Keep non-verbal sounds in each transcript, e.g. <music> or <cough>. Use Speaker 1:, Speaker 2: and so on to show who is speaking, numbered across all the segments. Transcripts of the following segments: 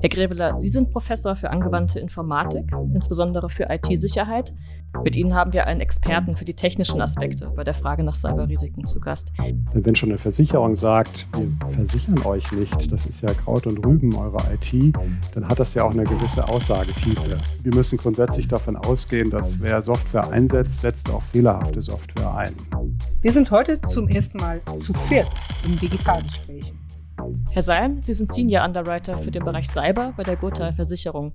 Speaker 1: Herr Greveler, Sie sind Professor für angewandte Informatik, insbesondere für IT-Sicherheit. Mit Ihnen haben wir einen Experten für die technischen Aspekte bei der Frage nach Cyberrisiken zu Gast.
Speaker 2: Wenn schon eine Versicherung sagt, wir versichern euch nicht, das ist ja Kraut und Rüben eure IT, dann hat das ja auch eine gewisse Aussagetiefe. Wir müssen grundsätzlich davon ausgehen, dass wer Software einsetzt, setzt auch fehlerhafte Software ein.
Speaker 3: Wir sind heute zum ersten Mal zu viert im Digitalgespräch.
Speaker 1: Herr Seim, Sie sind Senior Underwriter für den Bereich Cyber bei der Gotha Versicherung.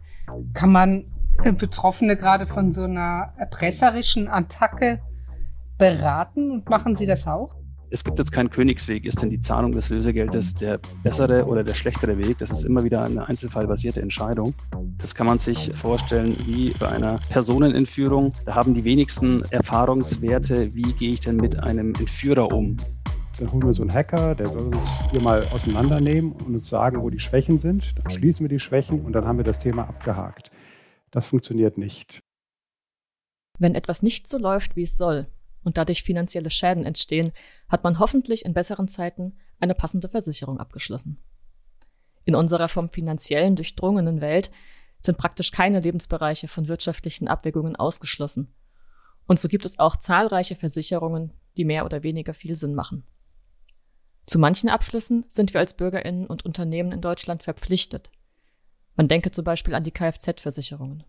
Speaker 3: Kann man äh, Betroffene gerade von so einer erpresserischen Attacke beraten und machen Sie das auch?
Speaker 4: Es gibt jetzt keinen Königsweg. Ist denn die Zahlung des Lösegeldes der bessere oder der schlechtere Weg? Das ist immer wieder eine einzelfallbasierte Entscheidung. Das kann man sich vorstellen wie bei einer Personenentführung. Da haben die wenigsten Erfahrungswerte, wie gehe ich denn mit einem Entführer um?
Speaker 2: Dann holen wir so einen Hacker, der soll uns hier mal auseinandernehmen und uns sagen, wo die Schwächen sind. Dann schließen wir die Schwächen und dann haben wir das Thema abgehakt. Das funktioniert nicht.
Speaker 1: Wenn etwas nicht so läuft, wie es soll und dadurch finanzielle Schäden entstehen, hat man hoffentlich in besseren Zeiten eine passende Versicherung abgeschlossen. In unserer vom finanziellen durchdrungenen Welt sind praktisch keine Lebensbereiche von wirtschaftlichen Abwägungen ausgeschlossen. Und so gibt es auch zahlreiche Versicherungen, die mehr oder weniger viel Sinn machen. Zu manchen Abschlüssen sind wir als Bürgerinnen und Unternehmen in Deutschland verpflichtet. Man denke zum Beispiel an die Kfz-Versicherungen.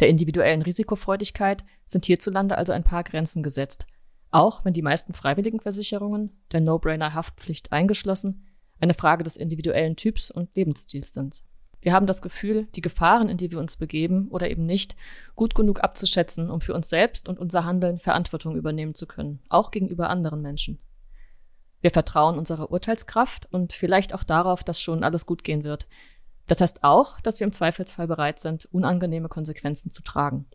Speaker 1: Der individuellen Risikofreudigkeit sind hierzulande also ein paar Grenzen gesetzt, auch wenn die meisten freiwilligen Versicherungen, der No-Brainer-Haftpflicht eingeschlossen, eine Frage des individuellen Typs und Lebensstils sind. Wir haben das Gefühl, die Gefahren, in die wir uns begeben oder eben nicht, gut genug abzuschätzen, um für uns selbst und unser Handeln Verantwortung übernehmen zu können, auch gegenüber anderen Menschen. Wir vertrauen unserer Urteilskraft und vielleicht auch darauf, dass schon alles gut gehen wird. Das heißt auch, dass wir im Zweifelsfall bereit sind, unangenehme Konsequenzen zu tragen.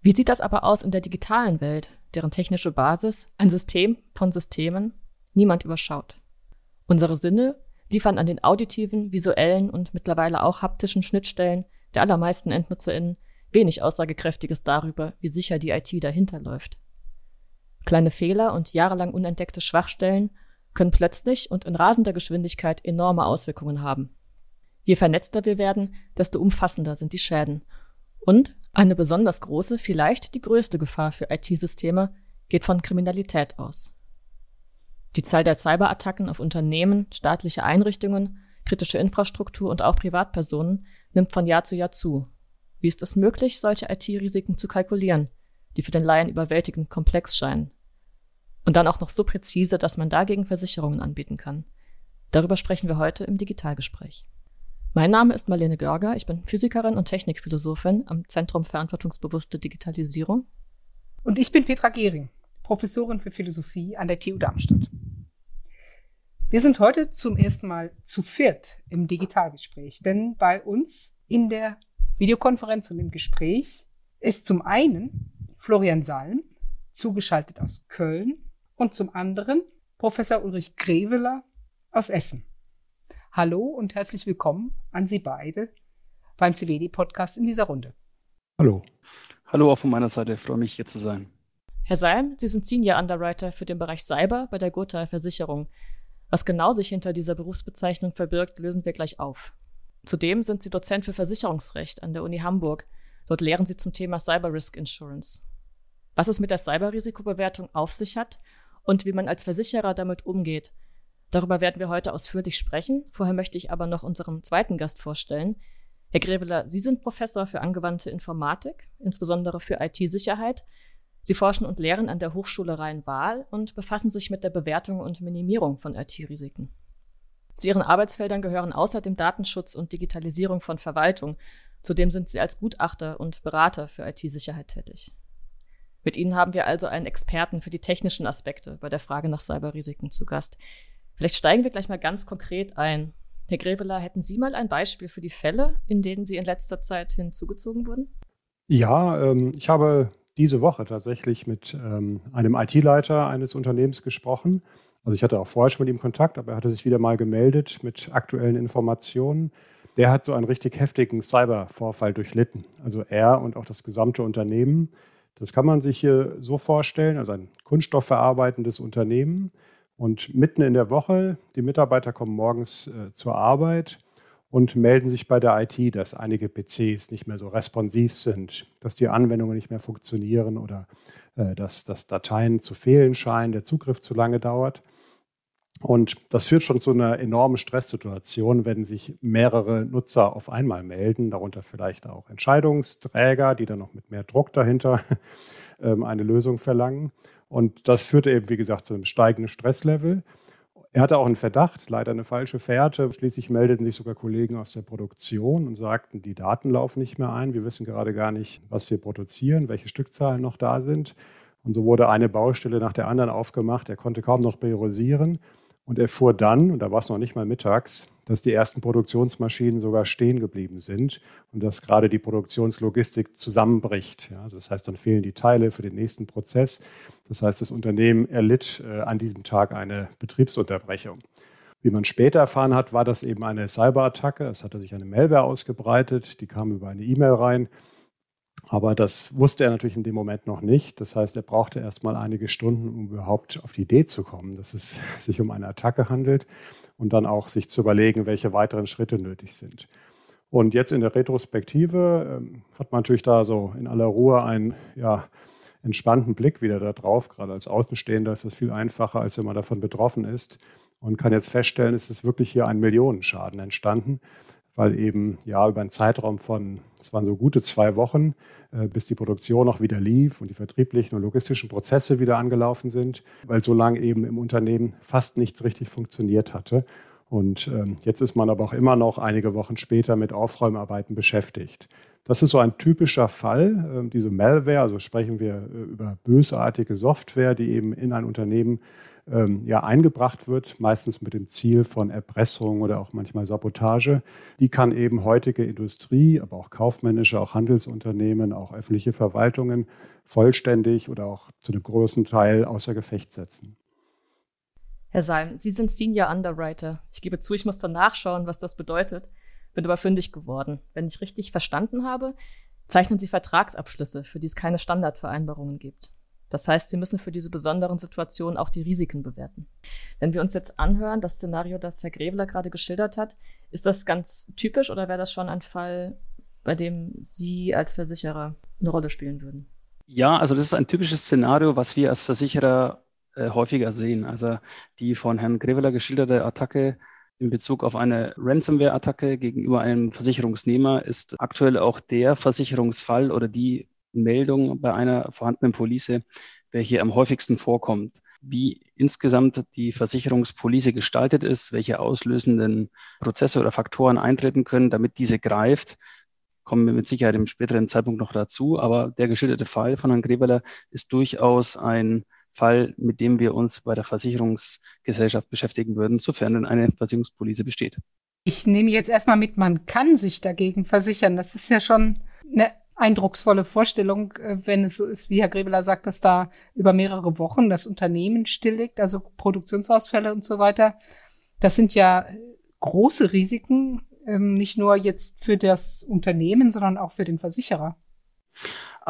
Speaker 1: Wie sieht das aber aus in der digitalen Welt, deren technische Basis ein System von Systemen niemand überschaut? Unsere Sinne liefern an den auditiven, visuellen und mittlerweile auch haptischen Schnittstellen der allermeisten EndnutzerInnen wenig Aussagekräftiges darüber, wie sicher die IT dahinter läuft. Kleine Fehler und jahrelang unentdeckte Schwachstellen können plötzlich und in rasender Geschwindigkeit enorme Auswirkungen haben. Je vernetzter wir werden, desto umfassender sind die Schäden. Und eine besonders große, vielleicht die größte Gefahr für IT-Systeme geht von Kriminalität aus. Die Zahl der Cyberattacken auf Unternehmen, staatliche Einrichtungen, kritische Infrastruktur und auch Privatpersonen nimmt von Jahr zu Jahr zu. Wie ist es möglich, solche IT-Risiken zu kalkulieren? Die für den Laien überwältigend komplex scheinen. Und dann auch noch so präzise, dass man dagegen Versicherungen anbieten kann. Darüber sprechen wir heute im Digitalgespräch. Mein Name ist Marlene Görger, ich bin Physikerin und Technikphilosophin am Zentrum Verantwortungsbewusste Digitalisierung.
Speaker 3: Und ich bin Petra Gehring, Professorin für Philosophie an der TU Darmstadt. Wir sind heute zum ersten Mal zu viert im Digitalgespräch, denn bei uns in der Videokonferenz und im Gespräch ist zum einen Florian Salm, zugeschaltet aus Köln, und zum anderen Professor Ulrich Greveler aus Essen. Hallo und herzlich willkommen an Sie beide beim CWD-Podcast in dieser Runde.
Speaker 2: Hallo.
Speaker 4: Hallo auch von meiner Seite, ich freue mich hier zu sein.
Speaker 1: Herr Salm, Sie sind Senior Underwriter für den Bereich Cyber bei der Gotha Versicherung. Was genau sich hinter dieser Berufsbezeichnung verbirgt, lösen wir gleich auf. Zudem sind Sie Dozent für Versicherungsrecht an der Uni Hamburg. Dort lehren Sie zum Thema Cyber Risk Insurance was es mit der Cyberrisikobewertung auf sich hat und wie man als Versicherer damit umgeht. Darüber werden wir heute ausführlich sprechen. Vorher möchte ich aber noch unseren zweiten Gast vorstellen. Herr Greveler, Sie sind Professor für angewandte Informatik, insbesondere für IT-Sicherheit. Sie forschen und lehren an der Hochschule Rhein-Waal und befassen sich mit der Bewertung und Minimierung von IT-Risiken. Zu Ihren Arbeitsfeldern gehören außerdem Datenschutz und Digitalisierung von Verwaltung. Zudem sind Sie als Gutachter und Berater für IT-Sicherheit tätig. Mit Ihnen haben wir also einen Experten für die technischen Aspekte bei der Frage nach Cyberrisiken zu Gast. Vielleicht steigen wir gleich mal ganz konkret ein. Herr Greveler, hätten Sie mal ein Beispiel für die Fälle, in denen Sie in letzter Zeit hinzugezogen wurden?
Speaker 2: Ja, ähm, ich habe diese Woche tatsächlich mit ähm, einem IT-Leiter eines Unternehmens gesprochen. Also ich hatte auch vorher schon mit ihm Kontakt, aber er hatte sich wieder mal gemeldet mit aktuellen Informationen. Der hat so einen richtig heftigen Cybervorfall durchlitten. Also er und auch das gesamte Unternehmen. Das kann man sich hier so vorstellen, also ein kunststoffverarbeitendes Unternehmen. Und mitten in der Woche, die Mitarbeiter kommen morgens äh, zur Arbeit und melden sich bei der IT, dass einige PCs nicht mehr so responsiv sind, dass die Anwendungen nicht mehr funktionieren oder äh, dass, dass Dateien zu fehlen scheinen, der Zugriff zu lange dauert. Und das führt schon zu einer enormen Stresssituation, wenn sich mehrere Nutzer auf einmal melden, darunter vielleicht auch Entscheidungsträger, die dann noch mit mehr Druck dahinter <laughs> ähm, eine Lösung verlangen. Und das führte eben, wie gesagt, zu einem steigenden Stresslevel. Er hatte auch einen Verdacht, leider eine falsche Fährte. Schließlich meldeten sich sogar Kollegen aus der Produktion und sagten, die Daten laufen nicht mehr ein. Wir wissen gerade gar nicht, was wir produzieren, welche Stückzahlen noch da sind. Und so wurde eine Baustelle nach der anderen aufgemacht. Er konnte kaum noch priorisieren. Und er fuhr dann, und da war es noch nicht mal mittags, dass die ersten Produktionsmaschinen sogar stehen geblieben sind und dass gerade die Produktionslogistik zusammenbricht. Ja, das heißt, dann fehlen die Teile für den nächsten Prozess. Das heißt, das Unternehmen erlitt äh, an diesem Tag eine Betriebsunterbrechung. Wie man später erfahren hat, war das eben eine Cyberattacke. Es hatte sich eine Malware ausgebreitet, die kam über eine E-Mail rein aber das wusste er natürlich in dem Moment noch nicht. Das heißt, er brauchte erst mal einige Stunden, um überhaupt auf die Idee zu kommen, dass es <laughs> sich um eine Attacke handelt und dann auch sich zu überlegen, welche weiteren Schritte nötig sind. Und jetzt in der Retrospektive ähm, hat man natürlich da so in aller Ruhe einen ja, entspannten Blick wieder da drauf. Gerade als Außenstehender ist das viel einfacher, als wenn man davon betroffen ist und kann jetzt feststellen, es ist wirklich hier ein Millionenschaden entstanden weil eben ja über einen Zeitraum von, es waren so gute zwei Wochen, äh, bis die Produktion auch wieder lief und die vertrieblichen und logistischen Prozesse wieder angelaufen sind, weil so lange eben im Unternehmen fast nichts richtig funktioniert hatte. Und ähm, jetzt ist man aber auch immer noch einige Wochen später mit Aufräumarbeiten beschäftigt. Das ist so ein typischer Fall, äh, diese Malware, also sprechen wir äh, über bösartige Software, die eben in ein Unternehmen ähm, ja, eingebracht wird, meistens mit dem Ziel von Erpressung oder auch manchmal Sabotage. Die kann eben heutige Industrie, aber auch kaufmännische, auch Handelsunternehmen, auch öffentliche Verwaltungen vollständig oder auch zu einem großen Teil außer Gefecht setzen.
Speaker 1: Herr Salm, Sie sind Senior Underwriter. Ich gebe zu, ich musste nachschauen, was das bedeutet. Bin aber fündig geworden. Wenn ich richtig verstanden habe, zeichnen Sie Vertragsabschlüsse, für die es keine Standardvereinbarungen gibt. Das heißt, Sie müssen für diese besonderen Situationen auch die Risiken bewerten. Wenn wir uns jetzt anhören, das Szenario, das Herr Greveler gerade geschildert hat, ist das ganz typisch oder wäre das schon ein Fall, bei dem Sie als Versicherer eine Rolle spielen würden?
Speaker 4: Ja, also das ist ein typisches Szenario, was wir als Versicherer äh, häufiger sehen. Also die von Herrn Greveler geschilderte Attacke in Bezug auf eine Ransomware-Attacke gegenüber einem Versicherungsnehmer ist aktuell auch der Versicherungsfall oder die Meldung bei einer vorhandenen Police, welche am häufigsten vorkommt. Wie insgesamt die Versicherungspolice gestaltet ist, welche auslösenden Prozesse oder Faktoren eintreten können, damit diese greift, kommen wir mit Sicherheit im späteren Zeitpunkt noch dazu. Aber der geschilderte Fall von Herrn Greveler ist durchaus ein Fall, mit dem wir uns bei der Versicherungsgesellschaft beschäftigen würden, sofern denn eine Versicherungspolice besteht.
Speaker 3: Ich nehme jetzt erstmal mit, man kann sich dagegen versichern. Das ist ja schon eine eindrucksvolle Vorstellung, äh, wenn es so ist, wie Herr Grebeler sagt, dass da über mehrere Wochen das Unternehmen stilllegt, also Produktionsausfälle und so weiter. Das sind ja große Risiken, ähm, nicht nur jetzt für das Unternehmen, sondern auch für den Versicherer.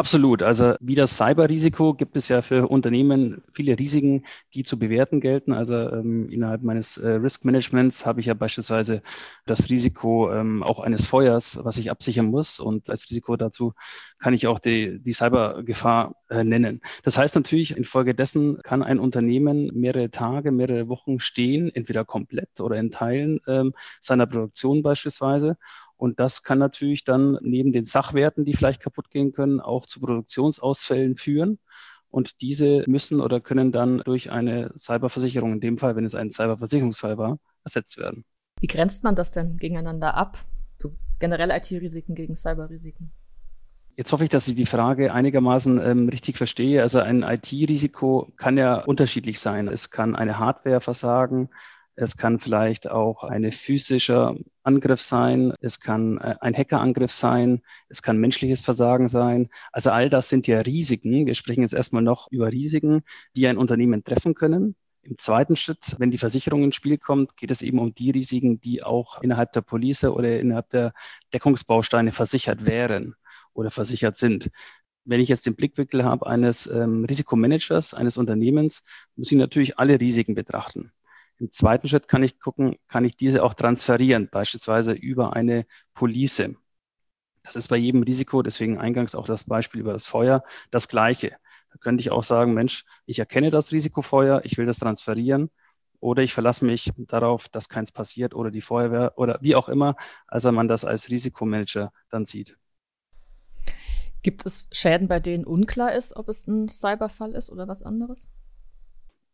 Speaker 4: Absolut. Also wie das Cyberrisiko gibt es ja für Unternehmen viele Risiken, die zu bewerten gelten. Also ähm, innerhalb meines äh, Risk Managements habe ich ja beispielsweise das Risiko ähm, auch eines Feuers, was ich absichern muss. Und als Risiko dazu kann ich auch die, die Cybergefahr äh, nennen. Das heißt natürlich, infolgedessen kann ein Unternehmen mehrere Tage, mehrere Wochen stehen, entweder komplett oder in Teilen ähm, seiner Produktion beispielsweise. Und das kann natürlich dann neben den Sachwerten, die vielleicht kaputt gehen können, auch zu Produktionsausfällen führen. Und diese müssen oder können dann durch eine Cyberversicherung, in dem Fall, wenn es ein Cyberversicherungsfall war, ersetzt werden.
Speaker 1: Wie grenzt man das denn gegeneinander ab? So generell IT-Risiken gegen Cyberrisiken?
Speaker 4: Jetzt hoffe ich, dass ich die Frage einigermaßen ähm, richtig verstehe. Also ein IT-Risiko kann ja unterschiedlich sein. Es kann eine Hardware versagen, es kann vielleicht auch ein physischer Angriff sein. Es kann äh, ein Hackerangriff sein. Es kann menschliches Versagen sein. Also all das sind ja Risiken. Wir sprechen jetzt erstmal noch über Risiken, die ein Unternehmen treffen können. Im zweiten Schritt, wenn die Versicherung ins Spiel kommt, geht es eben um die Risiken, die auch innerhalb der Police oder innerhalb der Deckungsbausteine versichert wären oder versichert sind. Wenn ich jetzt den Blickwinkel habe eines ähm, Risikomanagers, eines Unternehmens, muss ich natürlich alle Risiken betrachten. Im zweiten Schritt kann ich gucken, kann ich diese auch transferieren, beispielsweise über eine Police. Das ist bei jedem Risiko, deswegen eingangs auch das Beispiel über das Feuer, das gleiche. Da könnte ich auch sagen, Mensch, ich erkenne das Risikofeuer, ich will das transferieren oder ich verlasse mich darauf, dass keins passiert oder die Feuerwehr oder wie auch immer, also man das als Risikomanager dann sieht.
Speaker 1: Gibt es Schäden, bei denen unklar ist, ob es ein Cyberfall ist oder was anderes?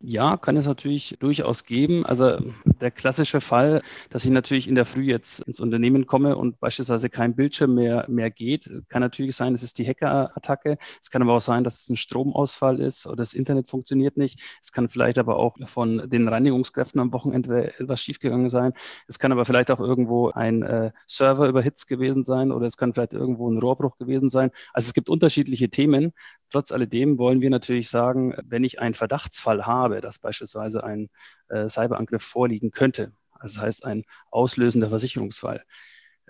Speaker 4: Ja, kann es natürlich durchaus geben. Also der klassische Fall, dass ich natürlich in der Früh jetzt ins Unternehmen komme und beispielsweise kein Bildschirm mehr, mehr geht, kann natürlich sein, es ist die Hackerattacke. Es kann aber auch sein, dass es ein Stromausfall ist oder das Internet funktioniert nicht. Es kann vielleicht aber auch von den Reinigungskräften am Wochenende etwas schiefgegangen sein. Es kann aber vielleicht auch irgendwo ein äh, Server überhitzt gewesen sein oder es kann vielleicht irgendwo ein Rohrbruch gewesen sein. Also es gibt unterschiedliche Themen. Trotz alledem wollen wir natürlich sagen, wenn ich einen Verdachtsfall habe, habe, dass beispielsweise ein äh, Cyberangriff vorliegen könnte, also das heißt ein auslösender Versicherungsfall,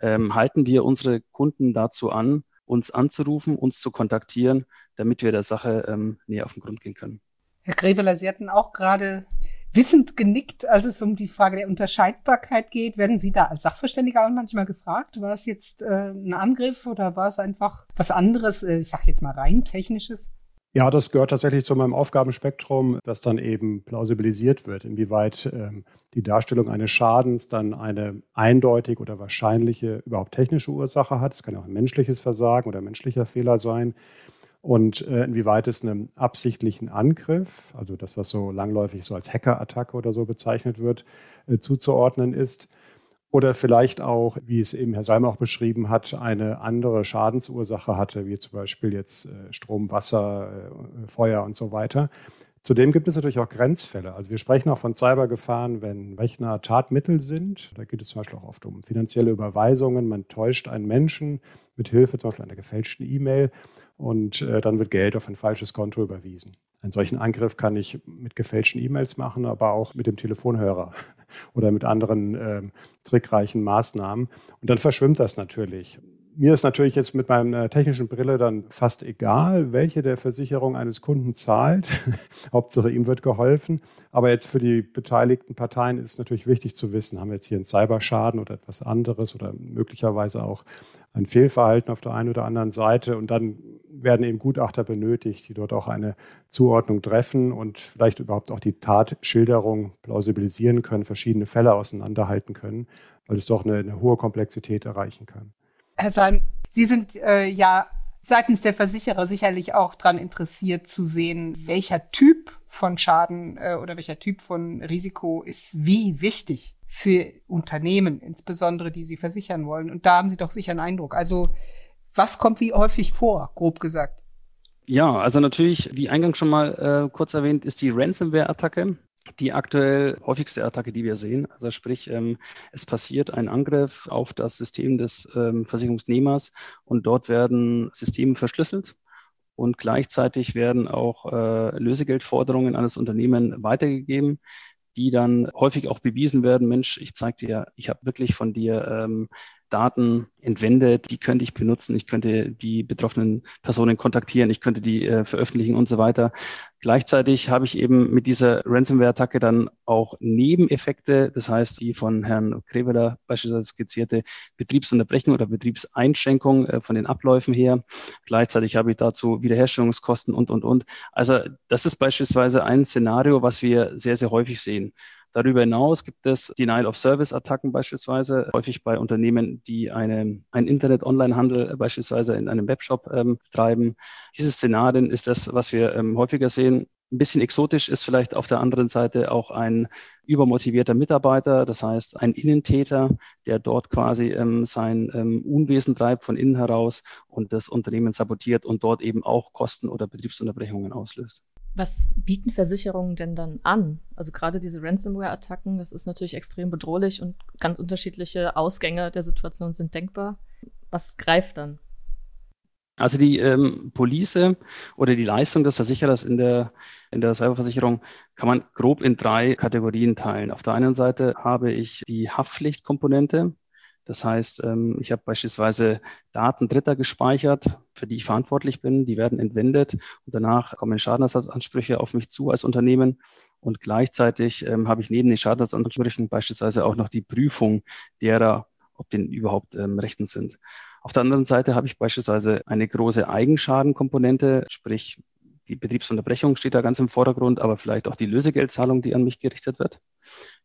Speaker 4: ähm, halten wir unsere Kunden dazu an, uns anzurufen, uns zu kontaktieren, damit wir der Sache ähm, näher auf den Grund gehen können.
Speaker 3: Herr Greveler, Sie hatten auch gerade wissend genickt, als es um die Frage der Unterscheidbarkeit geht. Werden Sie da als Sachverständiger auch manchmal gefragt? War es jetzt äh, ein Angriff oder war es einfach was anderes, äh, ich sage jetzt mal rein technisches?
Speaker 2: Ja, das gehört tatsächlich zu meinem Aufgabenspektrum, dass dann eben plausibilisiert wird, inwieweit ähm, die Darstellung eines Schadens dann eine eindeutig oder wahrscheinliche, überhaupt technische Ursache hat. Es kann auch ein menschliches Versagen oder menschlicher Fehler sein. Und äh, inwieweit es einem absichtlichen Angriff, also das, was so langläufig so als Hackerattacke oder so bezeichnet wird, äh, zuzuordnen ist. Oder vielleicht auch, wie es eben Herr Seimer auch beschrieben hat, eine andere Schadensursache hatte, wie zum Beispiel jetzt äh, Strom, Wasser, äh, Feuer und so weiter. Zudem gibt es natürlich auch Grenzfälle. Also wir sprechen auch von Cybergefahren, wenn Rechner Tatmittel sind. Da geht es zum Beispiel auch oft um finanzielle Überweisungen. Man täuscht einen Menschen mit Hilfe zum Beispiel einer gefälschten E-Mail und äh, dann wird Geld auf ein falsches Konto überwiesen. Einen solchen Angriff kann ich mit gefälschten E-Mails machen, aber auch mit dem Telefonhörer <laughs> oder mit anderen ähm, trickreichen Maßnahmen. Und dann verschwimmt das natürlich. Mir ist natürlich jetzt mit meiner technischen Brille dann fast egal, welche der Versicherung eines Kunden zahlt. <laughs> Hauptsache ihm wird geholfen. Aber jetzt für die beteiligten Parteien ist es natürlich wichtig zu wissen, haben wir jetzt hier einen Cyberschaden oder etwas anderes oder möglicherweise auch ein Fehlverhalten auf der einen oder anderen Seite. Und dann werden eben Gutachter benötigt, die dort auch eine Zuordnung treffen und vielleicht überhaupt auch die Tatschilderung plausibilisieren können, verschiedene Fälle auseinanderhalten können, weil es doch eine, eine hohe Komplexität erreichen kann.
Speaker 3: Herr Salm, Sie sind äh, ja seitens der Versicherer sicherlich auch daran interessiert zu sehen, welcher Typ von Schaden äh, oder welcher Typ von Risiko ist wie wichtig für Unternehmen, insbesondere die sie versichern wollen. Und da haben Sie doch sicher einen Eindruck. Also was kommt wie häufig vor, grob gesagt?
Speaker 4: Ja, also natürlich, wie eingangs schon mal äh, kurz erwähnt, ist die Ransomware-Attacke die aktuell häufigste Attacke, die wir sehen. Also sprich, ähm, es passiert ein Angriff auf das System des ähm, Versicherungsnehmers und dort werden Systeme verschlüsselt und gleichzeitig werden auch äh, Lösegeldforderungen an das Unternehmen weitergegeben, die dann häufig auch bewiesen werden, Mensch, ich zeige dir, ich habe wirklich von dir ähm, Daten entwendet, die könnte ich benutzen, ich könnte die betroffenen Personen kontaktieren, ich könnte die äh, veröffentlichen und so weiter. Gleichzeitig habe ich eben mit dieser Ransomware-Attacke dann auch Nebeneffekte, das heißt die von Herrn Kreveler beispielsweise skizzierte Betriebsunterbrechung oder Betriebseinschränkung äh, von den Abläufen her. Gleichzeitig habe ich dazu Wiederherstellungskosten und, und, und. Also das ist beispielsweise ein Szenario, was wir sehr, sehr häufig sehen. Darüber hinaus gibt es Denial-of-Service-Attacken beispielsweise, häufig bei Unternehmen, die eine, einen Internet-Online-Handel beispielsweise in einem Webshop ähm, betreiben. Diese Szenarien ist das, was wir ähm, häufiger sehen. Ein bisschen exotisch ist vielleicht auf der anderen Seite auch ein übermotivierter Mitarbeiter, das heißt ein Innentäter, der dort quasi ähm, sein ähm, Unwesen treibt von innen heraus und das Unternehmen sabotiert und dort eben auch Kosten oder Betriebsunterbrechungen auslöst.
Speaker 1: Was bieten Versicherungen denn dann an? Also gerade diese Ransomware-Attacken, das ist natürlich extrem bedrohlich und ganz unterschiedliche Ausgänge der Situation sind denkbar. Was greift dann?
Speaker 4: Also die ähm, Police oder die Leistung des Versicherers in der, in der Cyberversicherung kann man grob in drei Kategorien teilen. Auf der einen Seite habe ich die Haftpflichtkomponente. Das heißt, ähm, ich habe beispielsweise Daten Dritter gespeichert, für die ich verantwortlich bin. Die werden entwendet und danach kommen Schadenersatzansprüche auf mich zu als Unternehmen. Und gleichzeitig ähm, habe ich neben den Schadensersatzansprüchen beispielsweise auch noch die Prüfung derer, ob den überhaupt ähm, rechtens sind. Auf der anderen Seite habe ich beispielsweise eine große Eigenschadenkomponente, sprich die Betriebsunterbrechung steht da ganz im Vordergrund, aber vielleicht auch die Lösegeldzahlung, die an mich gerichtet wird,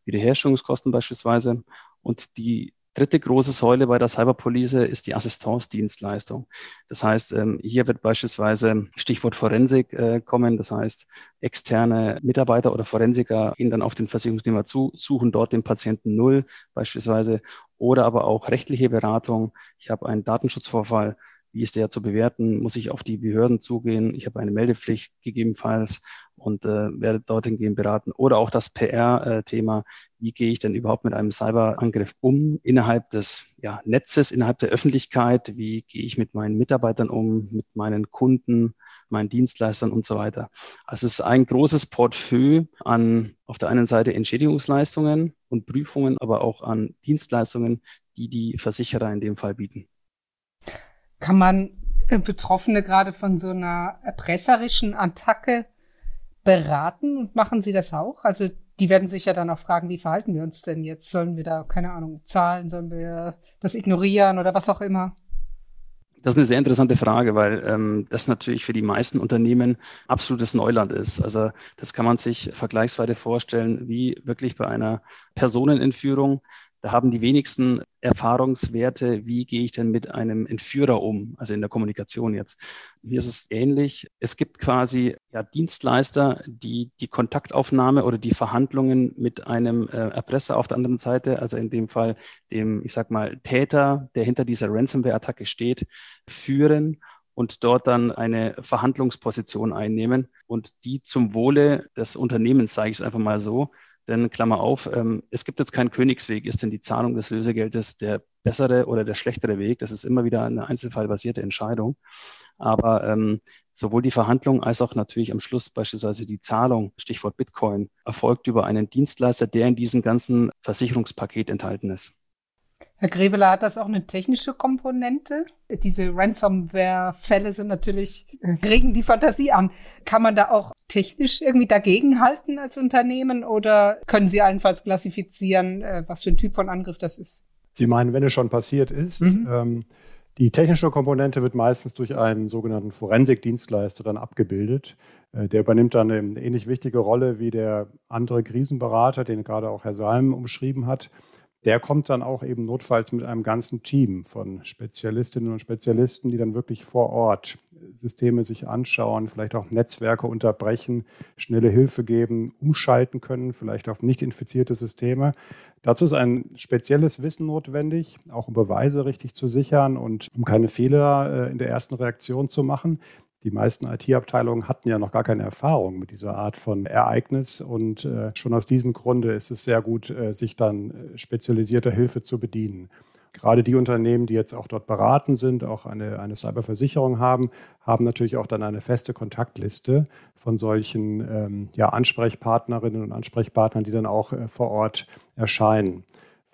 Speaker 4: Wiederherstellungskosten beispielsweise. Und die dritte große Säule bei der Cyberpolice ist die Assistenzdienstleistung. Das heißt, ähm, hier wird beispielsweise Stichwort Forensik äh, kommen. Das heißt, externe Mitarbeiter oder Forensiker gehen dann auf den Versicherungsnehmer zu, suchen dort den Patienten Null beispielsweise oder aber auch rechtliche Beratung. Ich habe einen Datenschutzvorfall wie ist der zu bewerten? Muss ich auf die Behörden zugehen? Ich habe eine Meldepflicht gegebenenfalls und äh, werde dorthin gehen beraten. Oder auch das PR-Thema. Wie gehe ich denn überhaupt mit einem Cyberangriff um innerhalb des ja, Netzes, innerhalb der Öffentlichkeit? Wie gehe ich mit meinen Mitarbeitern um, mit meinen Kunden, meinen Dienstleistern und so weiter? Also es ist ein großes Portfolio an auf der einen Seite Entschädigungsleistungen und Prüfungen, aber auch an Dienstleistungen, die die Versicherer in dem Fall bieten.
Speaker 3: Kann man äh, Betroffene gerade von so einer erpresserischen Attacke beraten und machen sie das auch? Also die werden sich ja dann auch fragen, wie verhalten wir uns denn jetzt? Sollen wir da, keine Ahnung, zahlen? Sollen wir das ignorieren oder was auch immer?
Speaker 4: Das ist eine sehr interessante Frage, weil ähm, das natürlich für die meisten Unternehmen absolutes Neuland ist. Also das kann man sich vergleichsweise vorstellen, wie wirklich bei einer Personenentführung. Da haben die wenigsten Erfahrungswerte, wie gehe ich denn mit einem Entführer um, also in der Kommunikation jetzt. Hier ist es ähnlich. Es gibt quasi ja, Dienstleister, die die Kontaktaufnahme oder die Verhandlungen mit einem äh, Erpresser auf der anderen Seite, also in dem Fall dem, ich sag mal, Täter, der hinter dieser Ransomware-Attacke steht, führen und dort dann eine Verhandlungsposition einnehmen und die zum Wohle des Unternehmens, sage ich es einfach mal so, denn Klammer auf, ähm, es gibt jetzt keinen Königsweg. Ist denn die Zahlung des Lösegeldes der bessere oder der schlechtere Weg? Das ist immer wieder eine einzelfallbasierte Entscheidung. Aber ähm, sowohl die Verhandlung als auch natürlich am Schluss beispielsweise die Zahlung, Stichwort Bitcoin, erfolgt über einen Dienstleister, der in diesem ganzen Versicherungspaket enthalten ist.
Speaker 3: Herr Grevela, hat das auch eine technische Komponente? Diese Ransomware-Fälle sind natürlich, regen die Fantasie an. Kann man da auch technisch irgendwie dagegenhalten als Unternehmen oder können Sie allenfalls klassifizieren, äh, was für ein Typ von Angriff das ist?
Speaker 2: Sie meinen, wenn es schon passiert ist? Mhm. Ähm, die technische Komponente wird meistens durch einen sogenannten Forensikdienstleister dann abgebildet. Äh, der übernimmt dann eine ähnlich wichtige Rolle wie der andere Krisenberater, den gerade auch Herr Salm umschrieben hat der kommt dann auch eben notfalls mit einem ganzen Team von Spezialistinnen und Spezialisten, die dann wirklich vor Ort Systeme sich anschauen, vielleicht auch Netzwerke unterbrechen, schnelle Hilfe geben, umschalten können, vielleicht auf nicht infizierte Systeme. Dazu ist ein spezielles Wissen notwendig, auch um Beweise richtig zu sichern und um keine Fehler äh, in der ersten Reaktion zu machen. Die meisten IT-Abteilungen hatten ja noch gar keine Erfahrung mit dieser Art von Ereignis und äh, schon aus diesem Grunde ist es sehr gut, äh, sich dann äh, spezialisierter Hilfe zu bedienen. Gerade die Unternehmen, die jetzt auch dort beraten sind, auch eine, eine Cyberversicherung haben, haben natürlich auch dann eine feste Kontaktliste von solchen ähm, ja, Ansprechpartnerinnen und Ansprechpartnern, die dann auch äh, vor Ort erscheinen.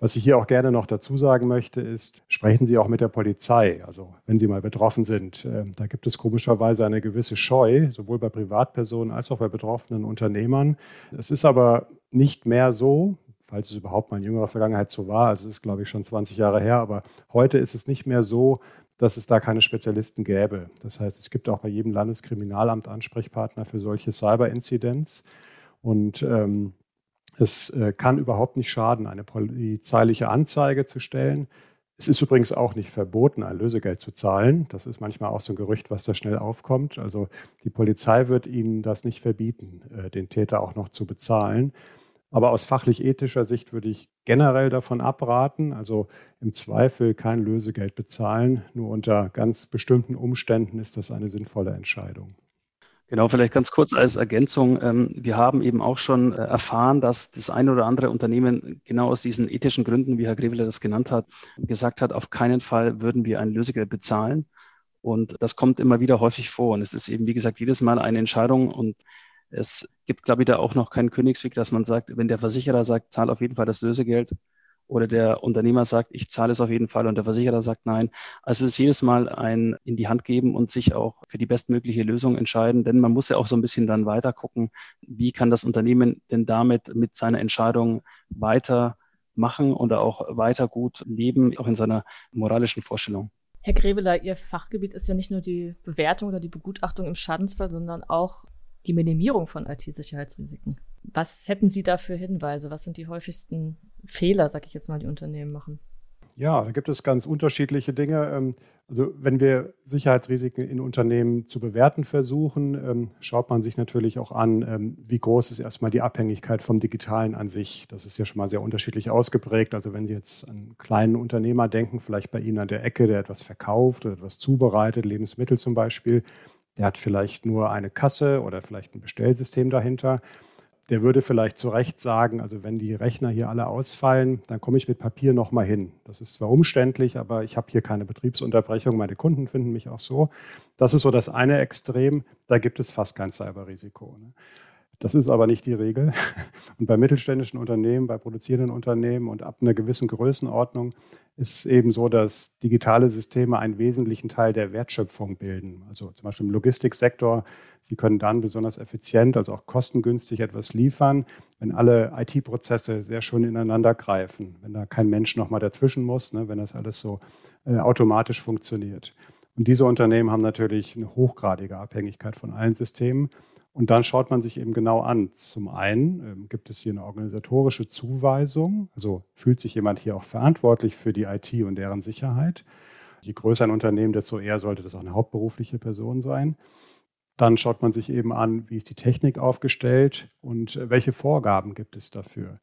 Speaker 2: Was ich hier auch gerne noch dazu sagen möchte, ist, sprechen Sie auch mit der Polizei. Also wenn Sie mal betroffen sind, äh, da gibt es komischerweise eine gewisse Scheu, sowohl bei Privatpersonen als auch bei betroffenen Unternehmern. Es ist aber nicht mehr so, falls es überhaupt mal in jüngerer Vergangenheit so war, also es ist, glaube ich, schon 20 Jahre her, aber heute ist es nicht mehr so, dass es da keine Spezialisten gäbe. Das heißt, es gibt auch bei jedem Landeskriminalamt Ansprechpartner für solche Cyber-Inzidenz. Und ähm, es äh, kann überhaupt nicht schaden, eine polizeiliche Anzeige zu stellen. Es ist übrigens auch nicht verboten, ein Lösegeld zu zahlen. Das ist manchmal auch so ein Gerücht, was da schnell aufkommt. Also die Polizei wird Ihnen das nicht verbieten, äh, den Täter auch noch zu bezahlen. Aber aus fachlich-ethischer Sicht würde ich generell davon abraten, also im Zweifel kein Lösegeld bezahlen. Nur unter ganz bestimmten Umständen ist das eine sinnvolle Entscheidung.
Speaker 4: Genau, vielleicht ganz kurz als Ergänzung. Ähm, wir haben eben auch schon äh, erfahren, dass das eine oder andere Unternehmen genau aus diesen ethischen Gründen, wie Herr Grevele das genannt hat, gesagt hat, auf keinen Fall würden wir ein Lösegeld bezahlen. Und das kommt immer wieder häufig vor. Und es ist eben, wie gesagt, jedes Mal eine Entscheidung. Und es gibt, glaube ich, da auch noch keinen Königsweg, dass man sagt, wenn der Versicherer sagt, zahl auf jeden Fall das Lösegeld oder der Unternehmer sagt, ich zahle es auf jeden Fall und der Versicherer sagt nein. Also es ist jedes Mal ein in die Hand geben und sich auch für die bestmögliche Lösung entscheiden, denn man muss ja auch so ein bisschen dann weiter gucken, wie kann das Unternehmen denn damit mit seiner Entscheidung weiter machen oder auch weiter gut leben, auch in seiner moralischen Vorstellung.
Speaker 1: Herr Grebeler, Ihr Fachgebiet ist ja nicht nur die Bewertung oder die Begutachtung im Schadensfall, sondern auch die Minimierung von IT-Sicherheitsrisiken. Was hätten Sie da für Hinweise? Was sind die häufigsten Fehler, sag ich jetzt mal, die Unternehmen machen?
Speaker 2: Ja, da gibt es ganz unterschiedliche Dinge. Ähm, also wenn wir Sicherheitsrisiken in Unternehmen zu bewerten versuchen, ähm, schaut man sich natürlich auch an, ähm, wie groß ist erstmal die Abhängigkeit vom Digitalen an sich. Das ist ja schon mal sehr unterschiedlich ausgeprägt. Also wenn Sie jetzt an kleinen Unternehmer denken, vielleicht bei Ihnen an der Ecke, der etwas verkauft oder etwas zubereitet, Lebensmittel zum Beispiel, der hat vielleicht nur eine Kasse oder vielleicht ein Bestellsystem dahinter der würde vielleicht zu Recht sagen, also wenn die Rechner hier alle ausfallen, dann komme ich mit Papier nochmal hin. Das ist zwar umständlich, aber ich habe hier keine Betriebsunterbrechung, meine Kunden finden mich auch so. Das ist so das eine Extrem, da gibt es fast kein Cyberrisiko. Ne? Das ist aber nicht die Regel. <laughs> Und bei mittelständischen Unternehmen, bei produzierenden Unternehmen und ab einer gewissen Größenordnung ist es eben so, dass digitale Systeme einen wesentlichen Teil der Wertschöpfung bilden. Also zum Beispiel im Logistiksektor, sie können dann besonders effizient, also auch kostengünstig etwas liefern, wenn alle IT-Prozesse sehr schön ineinander greifen, wenn da kein Mensch nochmal dazwischen muss, ne, wenn das alles so äh, automatisch funktioniert. Und diese Unternehmen haben natürlich eine hochgradige Abhängigkeit von allen Systemen. Und dann schaut man sich eben genau an. Zum einen ähm, gibt es hier eine organisatorische Zuweisung, also fühlt sich jemand hier auch verantwortlich für die IT und deren Sicherheit. Je größer ein Unternehmen, desto eher sollte das auch eine hauptberufliche Person sein. Dann schaut man sich eben an, wie ist die Technik aufgestellt und äh, welche Vorgaben gibt es dafür.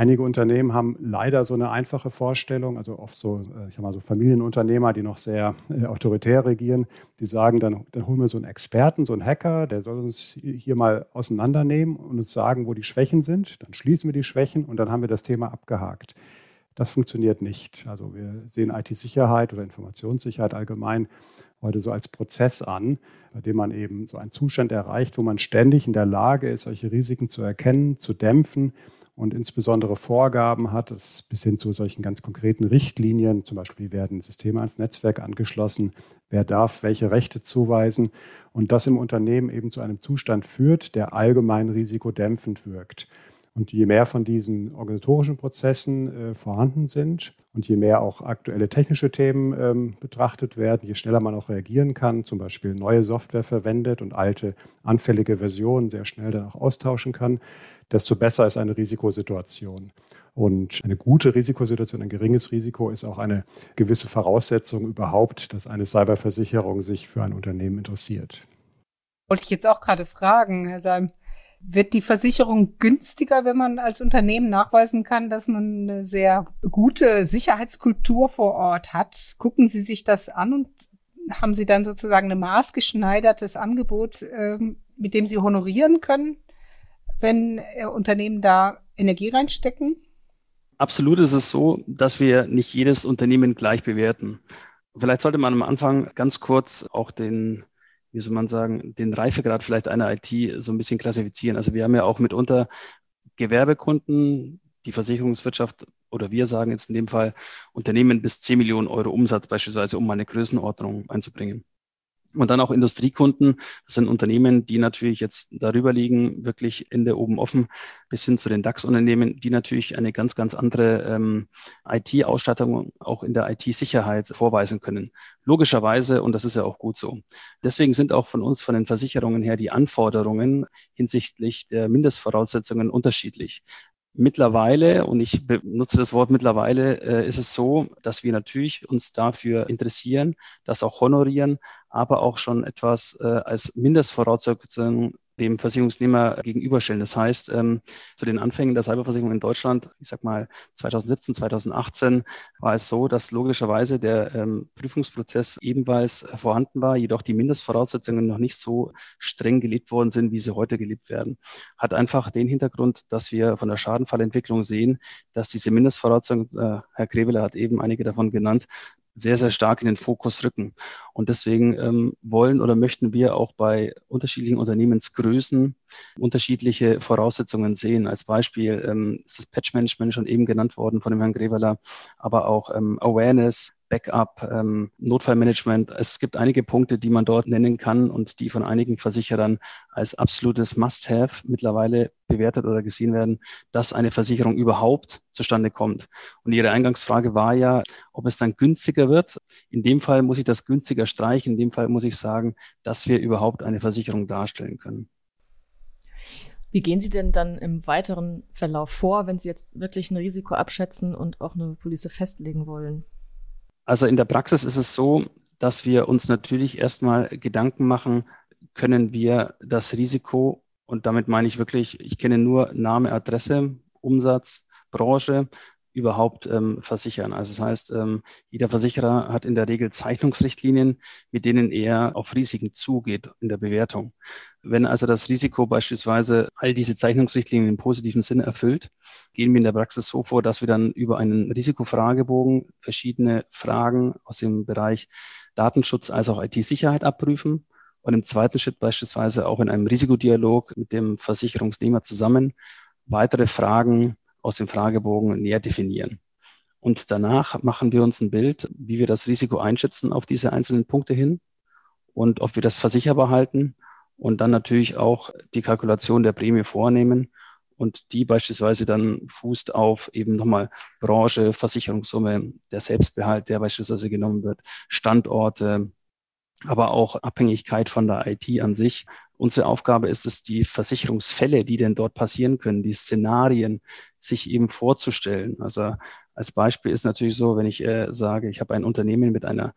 Speaker 2: Einige Unternehmen haben leider so eine einfache Vorstellung, also oft so, äh, ich sag mal so Familienunternehmer, die noch sehr äh, autoritär regieren, die sagen, dann, dann holen wir so einen Experten, so einen Hacker, der soll uns hier mal auseinandernehmen und uns sagen, wo die Schwächen sind. Dann schließen wir die Schwächen und dann haben wir das Thema abgehakt. Das funktioniert nicht. Also wir sehen IT-Sicherheit oder Informationssicherheit allgemein heute so als Prozess an, bei dem man eben so einen Zustand erreicht, wo man ständig in der Lage ist, solche Risiken zu erkennen, zu dämpfen und insbesondere Vorgaben hat, bis hin zu solchen ganz konkreten Richtlinien, zum Beispiel wie werden Systeme ans Netzwerk angeschlossen, wer darf welche Rechte zuweisen und das im Unternehmen eben zu einem Zustand führt, der allgemein risikodämpfend wirkt. Und je mehr von diesen organisatorischen Prozessen äh, vorhanden sind und je mehr auch aktuelle technische Themen ähm, betrachtet werden, je schneller man auch reagieren kann, zum Beispiel neue Software verwendet und alte anfällige Versionen sehr schnell dann auch austauschen kann, desto besser ist eine Risikosituation. Und eine gute Risikosituation, ein geringes Risiko ist auch eine gewisse Voraussetzung überhaupt, dass eine Cyberversicherung sich für ein Unternehmen interessiert.
Speaker 3: Wollte ich jetzt auch gerade fragen, Herr Salm. Wird die Versicherung günstiger, wenn man als Unternehmen nachweisen kann, dass man eine sehr gute Sicherheitskultur vor Ort hat? Gucken Sie sich das an und haben Sie dann sozusagen ein maßgeschneidertes Angebot, ähm, mit dem Sie honorieren können? Wenn äh, Unternehmen da Energie reinstecken?
Speaker 4: Absolut ist es so, dass wir nicht jedes Unternehmen gleich bewerten. Vielleicht sollte man am Anfang ganz kurz auch den, wie soll man sagen, den Reifegrad vielleicht einer IT so ein bisschen klassifizieren. Also wir haben ja auch mitunter Gewerbekunden, die Versicherungswirtschaft oder wir sagen jetzt in dem Fall Unternehmen bis 10 Millionen Euro Umsatz beispielsweise, um mal eine Größenordnung einzubringen. Und dann auch Industriekunden. Das sind Unternehmen, die natürlich jetzt darüber liegen, wirklich Ende oben offen, bis hin zu den DAX-Unternehmen, die natürlich eine ganz, ganz andere ähm, IT-Ausstattung auch in der IT-Sicherheit vorweisen können. Logischerweise, und das ist ja auch gut so. Deswegen sind auch von uns, von den Versicherungen her, die Anforderungen hinsichtlich der Mindestvoraussetzungen unterschiedlich. Mittlerweile, und ich benutze das Wort mittlerweile, äh, ist es so, dass wir natürlich uns dafür interessieren, das auch honorieren, aber auch schon etwas äh, als Mindestvoraussetzung dem Versicherungsnehmer gegenüberstellen. Das heißt, ähm, zu den Anfängen der Cyberversicherung in Deutschland, ich sag mal 2017, 2018, war es so, dass logischerweise der ähm, Prüfungsprozess ebenfalls vorhanden war, jedoch die Mindestvoraussetzungen noch nicht so streng gelebt worden sind, wie sie heute gelebt werden. Hat einfach den Hintergrund, dass wir von der Schadenfallentwicklung sehen, dass diese Mindestvoraussetzungen, äh, Herr Kreveler hat eben einige davon genannt, sehr, sehr stark in den Fokus rücken. Und deswegen ähm, wollen oder möchten wir auch bei unterschiedlichen Unternehmensgrößen unterschiedliche Voraussetzungen sehen. Als Beispiel ähm, ist das Patch-Management schon eben genannt worden von dem Herrn Greveler, aber auch ähm, Awareness, Backup, ähm, Notfallmanagement. Es gibt einige Punkte, die man dort nennen kann und die von einigen Versicherern als absolutes Must-Have mittlerweile bewertet oder gesehen werden, dass eine Versicherung überhaupt zustande kommt. Und Ihre Eingangsfrage war ja, ob es dann günstiger wird. In dem Fall muss ich das günstiger streichen. In dem Fall muss ich sagen, dass wir überhaupt eine Versicherung darstellen können.
Speaker 1: Wie gehen Sie denn dann im weiteren Verlauf vor, wenn Sie jetzt wirklich ein Risiko abschätzen und auch eine Police festlegen wollen?
Speaker 4: Also in der Praxis ist es so, dass wir uns natürlich erstmal Gedanken machen, können wir das Risiko, und damit meine ich wirklich, ich kenne nur Name, Adresse, Umsatz, Branche, überhaupt ähm, versichern. Also das heißt, ähm, jeder Versicherer hat in der Regel Zeichnungsrichtlinien, mit denen er auf Risiken zugeht in der Bewertung. Wenn also das Risiko beispielsweise all diese Zeichnungsrichtlinien im positiven Sinne erfüllt, gehen wir in der Praxis so vor, dass wir dann über einen Risikofragebogen verschiedene Fragen aus dem Bereich Datenschutz als auch IT-Sicherheit abprüfen und im zweiten Schritt beispielsweise auch in einem Risikodialog mit dem Versicherungsnehmer zusammen weitere Fragen aus dem Fragebogen näher definieren. Und danach machen wir uns ein Bild, wie wir das Risiko einschätzen auf diese einzelnen Punkte hin und ob wir das versicherbar halten und dann natürlich auch die Kalkulation der Prämie vornehmen und die beispielsweise dann fußt auf eben nochmal Branche, Versicherungssumme, der Selbstbehalt, der beispielsweise genommen wird, Standorte, aber auch Abhängigkeit von der IT an sich. Unsere Aufgabe ist es, die Versicherungsfälle, die denn dort passieren können, die Szenarien sich eben vorzustellen. Also als Beispiel ist natürlich so, wenn ich äh, sage, ich habe ein Unternehmen mit einer,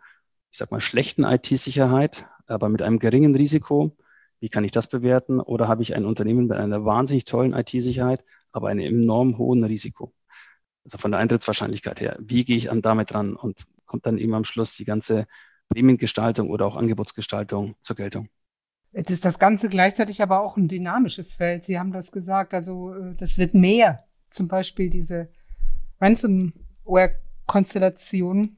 Speaker 4: ich sag mal, schlechten IT-Sicherheit, aber mit einem geringen Risiko, wie kann ich das bewerten? Oder habe ich ein Unternehmen mit einer wahnsinnig tollen IT-Sicherheit, aber einem enorm hohen Risiko? Also von der Eintrittswahrscheinlichkeit her, wie gehe ich an damit ran? Und kommt dann eben am Schluss die ganze Prämiengestaltung oder auch Angebotsgestaltung zur Geltung.
Speaker 3: Jetzt ist das Ganze gleichzeitig aber auch ein dynamisches Feld. Sie haben das gesagt, also äh, das wird mehr. Zum Beispiel diese Ransomware-Konstellation.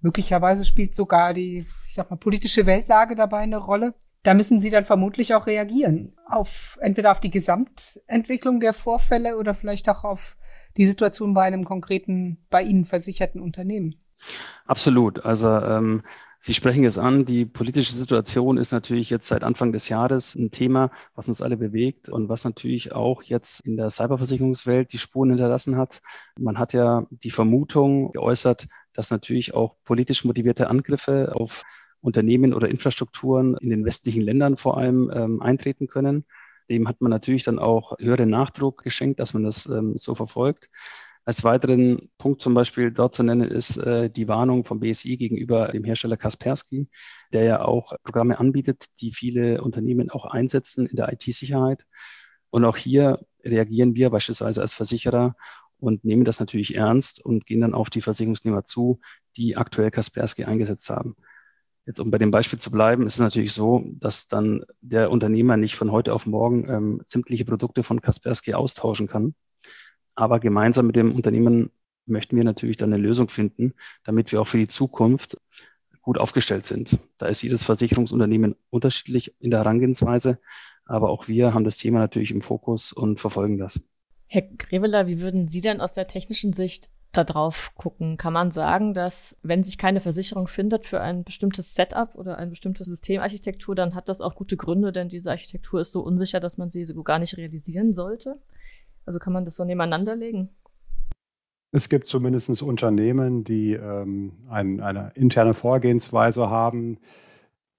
Speaker 3: Möglicherweise spielt sogar die, ich sag mal, politische Weltlage dabei eine Rolle. Da müssen Sie dann vermutlich auch reagieren. Auf, entweder auf die Gesamtentwicklung der Vorfälle oder vielleicht auch auf die Situation bei einem konkreten, bei Ihnen versicherten Unternehmen.
Speaker 4: Absolut. Also ähm, Sie sprechen es an, die politische Situation ist natürlich jetzt seit Anfang des Jahres ein Thema, was uns alle bewegt und was natürlich auch jetzt in der Cyberversicherungswelt die Spuren hinterlassen hat. Man hat ja die Vermutung geäußert, dass natürlich auch politisch motivierte Angriffe auf Unternehmen oder Infrastrukturen in den westlichen Ländern vor allem ähm, eintreten können. Dem hat man natürlich dann auch höheren Nachdruck geschenkt, dass man das ähm, so verfolgt. Als weiteren Punkt zum Beispiel dort zu nennen ist äh, die Warnung vom BSI gegenüber dem Hersteller Kaspersky, der ja auch Programme anbietet, die viele Unternehmen auch einsetzen in der IT-Sicherheit. Und auch hier reagieren wir beispielsweise als Versicherer und nehmen das natürlich ernst und gehen dann auf die Versicherungsnehmer zu, die aktuell Kaspersky eingesetzt haben. Jetzt, um bei dem Beispiel zu bleiben, ist es natürlich so, dass dann der Unternehmer nicht von heute auf morgen ähm, sämtliche Produkte von Kaspersky austauschen kann, aber gemeinsam mit dem Unternehmen möchten wir natürlich dann eine Lösung finden, damit wir auch für die Zukunft gut aufgestellt sind. Da ist jedes Versicherungsunternehmen unterschiedlich in der Herangehensweise, aber auch wir haben das Thema natürlich im Fokus und verfolgen das.
Speaker 1: Herr Greveler, wie würden Sie denn aus der technischen Sicht da drauf gucken? Kann man sagen, dass wenn sich keine Versicherung findet für ein bestimmtes Setup oder eine bestimmte Systemarchitektur, dann hat das auch gute Gründe, denn diese Architektur ist so unsicher, dass man sie so gar nicht realisieren sollte? Also kann man das so nebeneinander legen?
Speaker 2: Es gibt zumindest Unternehmen, die ähm, ein, eine interne Vorgehensweise haben,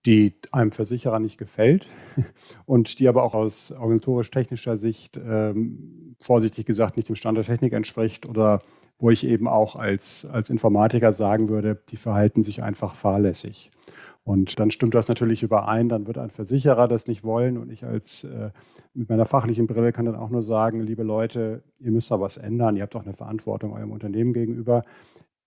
Speaker 2: die einem Versicherer nicht gefällt <laughs> und die aber auch aus organisatorisch-technischer Sicht ähm, vorsichtig gesagt nicht dem Stand der Technik entspricht oder wo ich eben auch als, als Informatiker sagen würde, die verhalten sich einfach fahrlässig. Und dann stimmt das natürlich überein, dann wird ein Versicherer das nicht wollen und ich als äh, mit meiner fachlichen Brille kann dann auch nur sagen, liebe Leute, ihr müsst da was ändern, ihr habt auch eine Verantwortung eurem Unternehmen gegenüber.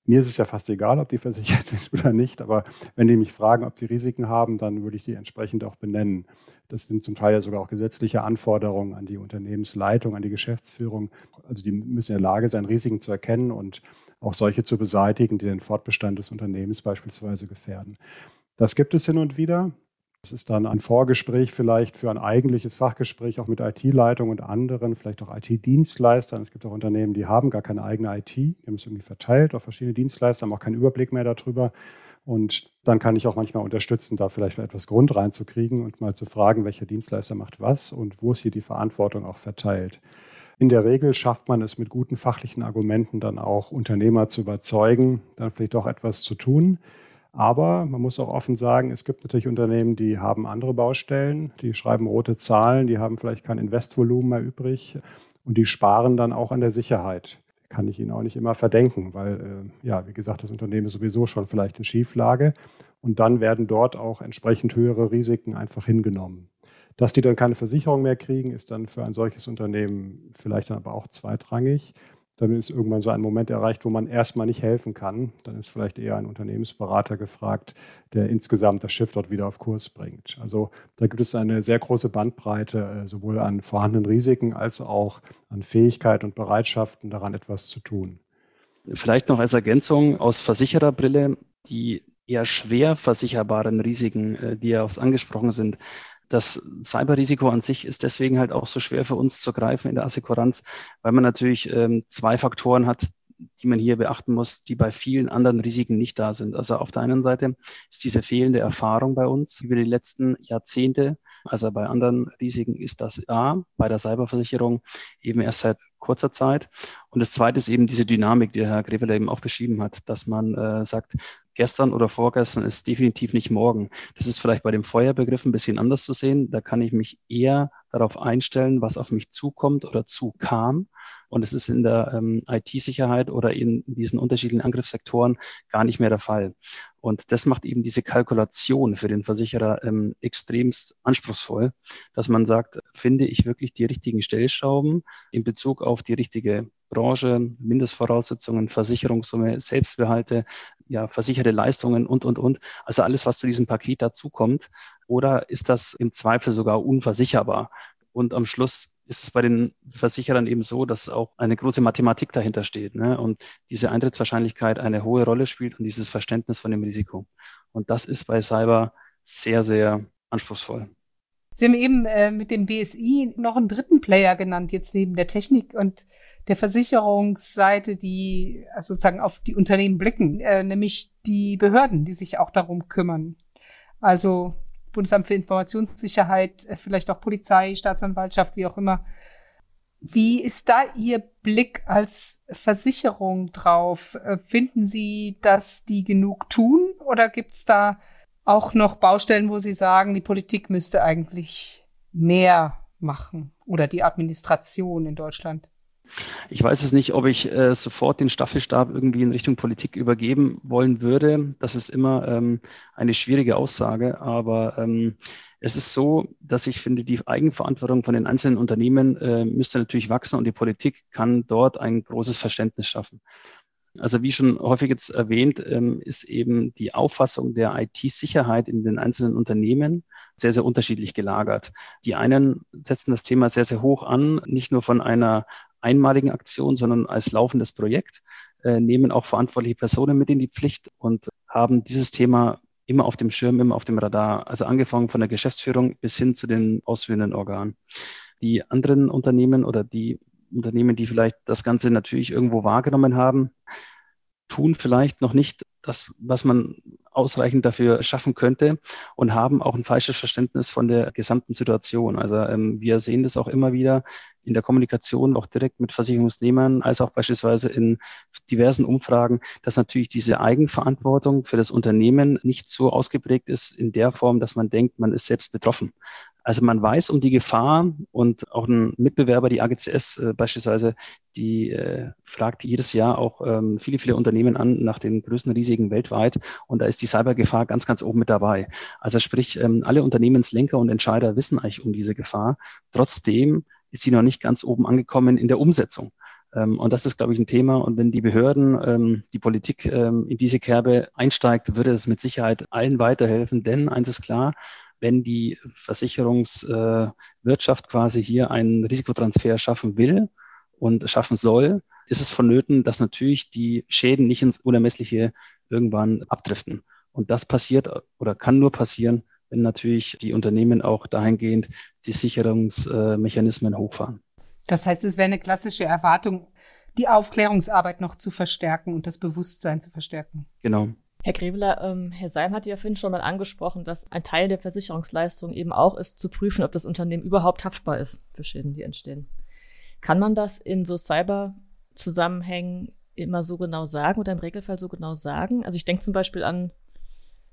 Speaker 2: Mir ist es ja fast egal, ob die versichert <laughs> sind oder nicht, aber wenn die mich fragen, ob sie Risiken haben, dann würde ich die entsprechend auch benennen. Das sind zum Teil ja sogar auch gesetzliche Anforderungen an die Unternehmensleitung, an die Geschäftsführung. Also die müssen in der Lage sein, Risiken zu erkennen und auch solche zu beseitigen, die den Fortbestand des Unternehmens beispielsweise gefährden. Das gibt es hin und wieder. Es ist dann ein Vorgespräch vielleicht für ein eigentliches Fachgespräch auch mit IT-Leitung und anderen, vielleicht auch IT-Dienstleistern. Es gibt auch Unternehmen, die haben gar keine eigene IT, die haben es irgendwie verteilt auf verschiedene Dienstleister, haben auch keinen Überblick mehr darüber. Und dann kann ich auch manchmal unterstützen, da vielleicht mal etwas Grund reinzukriegen und mal zu fragen, welcher Dienstleister macht was und wo ist hier die Verantwortung auch verteilt. In der Regel schafft man es mit guten fachlichen Argumenten dann auch Unternehmer zu überzeugen, dann vielleicht auch etwas zu tun. Aber man muss auch offen sagen, es gibt natürlich Unternehmen, die haben andere Baustellen, die schreiben rote Zahlen, die haben vielleicht kein Investvolumen mehr übrig und die sparen dann auch an der Sicherheit. Kann ich ihnen auch nicht immer verdenken, weil, äh, ja, wie gesagt, das Unternehmen ist sowieso schon vielleicht in Schieflage und dann werden dort auch entsprechend höhere Risiken einfach hingenommen. Dass die dann keine Versicherung mehr kriegen, ist dann für ein solches Unternehmen vielleicht dann aber auch zweitrangig dann ist irgendwann so ein Moment erreicht, wo man erstmal nicht helfen kann. Dann ist vielleicht eher ein Unternehmensberater gefragt, der insgesamt das Schiff dort wieder auf Kurs bringt. Also da gibt es eine sehr große Bandbreite, äh, sowohl an vorhandenen Risiken als auch an Fähigkeit und Bereitschaften, daran etwas zu tun.
Speaker 4: Vielleicht noch als Ergänzung aus Versichererbrille, die eher schwer versicherbaren Risiken, äh, die ja auch angesprochen sind, das Cyberrisiko an sich ist deswegen halt auch so schwer für uns zu greifen in der Assekuranz, weil man natürlich ähm, zwei Faktoren hat, die man hier beachten muss, die bei vielen anderen Risiken nicht da sind. Also auf der einen Seite ist diese fehlende Erfahrung bei uns über die letzten Jahrzehnte. Also bei anderen Risiken ist das A, bei der Cyberversicherung eben erst seit kurzer Zeit. Und das zweite ist eben diese Dynamik, die Herr Greveler eben auch beschrieben hat, dass man äh, sagt, gestern oder vorgestern ist definitiv nicht morgen. Das ist vielleicht bei dem Feuerbegriff ein bisschen anders zu sehen. Da kann ich mich eher darauf einstellen, was auf mich zukommt oder zukam. Und es ist in der ähm, IT-Sicherheit oder in diesen unterschiedlichen Angriffssektoren gar nicht mehr der Fall. Und das macht eben diese Kalkulation für den Versicherer ähm, extremst anspruchsvoll, dass man sagt, finde ich wirklich die richtigen Stellschrauben in Bezug auf die richtige Branche, Mindestvoraussetzungen, Versicherungssumme, Selbstbehalte, ja, versicherte Leistungen und, und, und. Also alles, was zu diesem Paket dazukommt. Oder ist das im Zweifel sogar unversicherbar? Und am Schluss ist es bei den Versicherern eben so, dass auch eine große Mathematik dahinter steht ne? und diese Eintrittswahrscheinlichkeit eine hohe Rolle spielt und dieses Verständnis von dem Risiko. Und das ist bei Cyber sehr, sehr anspruchsvoll.
Speaker 3: Sie haben eben äh, mit dem BSI noch einen dritten Player genannt, jetzt neben der Technik und der Versicherungsseite, die also sozusagen auf die Unternehmen blicken, äh, nämlich die Behörden, die sich auch darum kümmern. Also Bundesamt für Informationssicherheit, äh, vielleicht auch Polizei, Staatsanwaltschaft, wie auch immer. Wie ist da Ihr Blick als Versicherung drauf? Äh, finden Sie, dass die genug tun oder gibt es da auch noch Baustellen, wo Sie sagen, die Politik müsste eigentlich mehr machen oder die Administration in Deutschland?
Speaker 4: Ich weiß es nicht, ob ich äh, sofort den Staffelstab irgendwie in Richtung Politik übergeben wollen würde. Das ist immer ähm, eine schwierige Aussage, aber ähm, es ist so, dass ich finde, die Eigenverantwortung von den einzelnen Unternehmen äh, müsste natürlich wachsen und die Politik kann dort ein großes Verständnis schaffen. Also wie schon häufig jetzt erwähnt, ähm, ist eben die Auffassung der IT-Sicherheit in den einzelnen Unternehmen sehr, sehr unterschiedlich gelagert. Die einen setzen das Thema sehr, sehr hoch an, nicht nur von einer einmaligen Aktion, sondern als laufendes Projekt, äh, nehmen auch verantwortliche Personen mit in die Pflicht und haben dieses Thema immer auf dem Schirm, immer auf dem Radar. Also angefangen von der Geschäftsführung bis hin zu den ausführenden Organen. Die anderen Unternehmen oder die Unternehmen, die vielleicht das Ganze natürlich irgendwo wahrgenommen haben, tun vielleicht noch nicht das, was man ausreichend dafür schaffen könnte und haben auch ein falsches Verständnis von der gesamten Situation. Also ähm, wir sehen das auch immer wieder in der Kommunikation, auch direkt mit Versicherungsnehmern, als auch beispielsweise in diversen Umfragen, dass natürlich diese Eigenverantwortung für das Unternehmen nicht so ausgeprägt ist in der Form, dass man denkt, man ist selbst betroffen. Also man weiß um die Gefahr und auch ein Mitbewerber, die AGCS äh, beispielsweise, die äh, fragt jedes Jahr auch ähm, viele, viele Unternehmen an nach den größten Risiken weltweit und da ist die Cybergefahr ganz, ganz oben mit dabei. Also sprich, ähm, alle Unternehmenslenker und Entscheider wissen eigentlich um diese Gefahr. Trotzdem ist sie noch nicht ganz oben angekommen in der Umsetzung. Ähm, und das ist, glaube ich, ein Thema. Und wenn die Behörden, ähm, die Politik ähm, in diese Kerbe einsteigt, würde es mit Sicherheit allen weiterhelfen. Denn eins ist klar, wenn die Versicherungswirtschaft äh, quasi hier einen Risikotransfer schaffen will und schaffen soll, ist es vonnöten, dass natürlich die Schäden nicht ins Unermessliche irgendwann abdriften. Und das passiert oder kann nur passieren, wenn natürlich die Unternehmen auch dahingehend die Sicherungsmechanismen hochfahren.
Speaker 3: Das heißt, es wäre eine klassische Erwartung, die Aufklärungsarbeit noch zu verstärken und das Bewusstsein zu verstärken.
Speaker 4: Genau.
Speaker 1: Herr Greveler, ähm, Herr Seim hat ja vorhin schon mal angesprochen, dass ein Teil der Versicherungsleistung eben auch ist, zu prüfen, ob das Unternehmen überhaupt haftbar ist für Schäden, die entstehen. Kann man das in so Cyber-Zusammenhängen immer so genau sagen oder im Regelfall so genau sagen? Also ich denke zum Beispiel an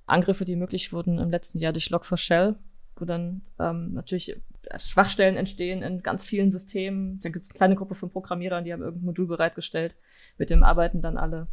Speaker 1: Angriffe, die möglich wurden im letzten Jahr durch Log4Shell, wo dann ähm, natürlich Schwachstellen entstehen in ganz vielen Systemen. Da gibt es eine kleine Gruppe von Programmierern, die haben irgendein Modul bereitgestellt, mit dem arbeiten dann alle.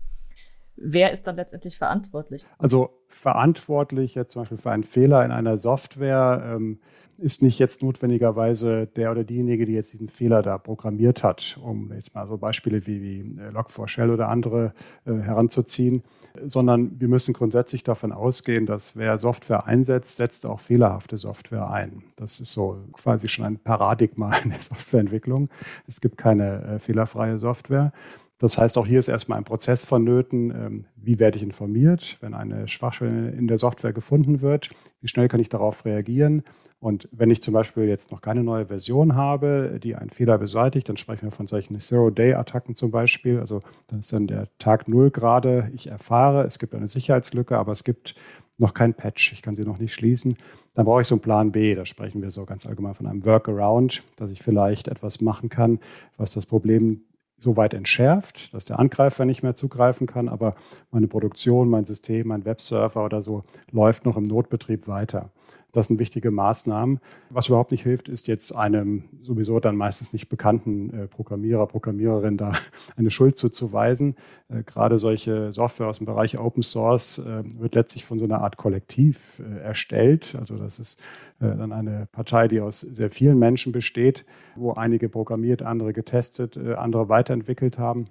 Speaker 1: Wer ist dann letztendlich verantwortlich?
Speaker 2: Also verantwortlich jetzt zum Beispiel für einen Fehler in einer Software ähm, ist nicht jetzt notwendigerweise der oder diejenige, die jetzt diesen Fehler da programmiert hat, um jetzt mal so Beispiele wie, wie äh, Log4Shell oder andere äh, heranzuziehen, sondern wir müssen grundsätzlich davon ausgehen, dass wer Software einsetzt, setzt auch fehlerhafte Software ein. Das ist so quasi schon ein Paradigma <laughs> in der Softwareentwicklung. Es gibt keine äh, fehlerfreie Software. Das heißt, auch hier ist erstmal ein Prozess vonnöten. Ähm, wie werde ich informiert, wenn eine Schwachstelle in der Software gefunden wird? Wie schnell kann ich darauf reagieren? Und wenn ich zum Beispiel jetzt noch keine neue Version habe, die einen Fehler beseitigt, dann sprechen wir von solchen Zero-Day-Attacken zum Beispiel. Also dann ist dann der Tag Null gerade. Ich erfahre, es gibt eine Sicherheitslücke, aber es gibt noch kein Patch. Ich kann sie noch nicht schließen. Dann brauche ich so einen Plan B. Da sprechen wir so ganz allgemein von einem Workaround, dass ich vielleicht etwas machen kann, was das Problem so weit entschärft, dass der Angreifer nicht mehr zugreifen kann, aber meine Produktion, mein System, mein Webserver oder so läuft noch im Notbetrieb weiter. Das sind wichtige Maßnahmen. Was überhaupt nicht hilft, ist jetzt einem sowieso dann meistens nicht bekannten äh, Programmierer, Programmiererin da <laughs> eine Schuld zuzuweisen. Äh, gerade solche Software aus dem Bereich Open Source äh, wird letztlich von so einer Art Kollektiv erstellt. Also das ist dann eine Partei, die aus sehr vielen Menschen besteht, wo einige programmiert, andere getestet, andere weiterentwickelt haben.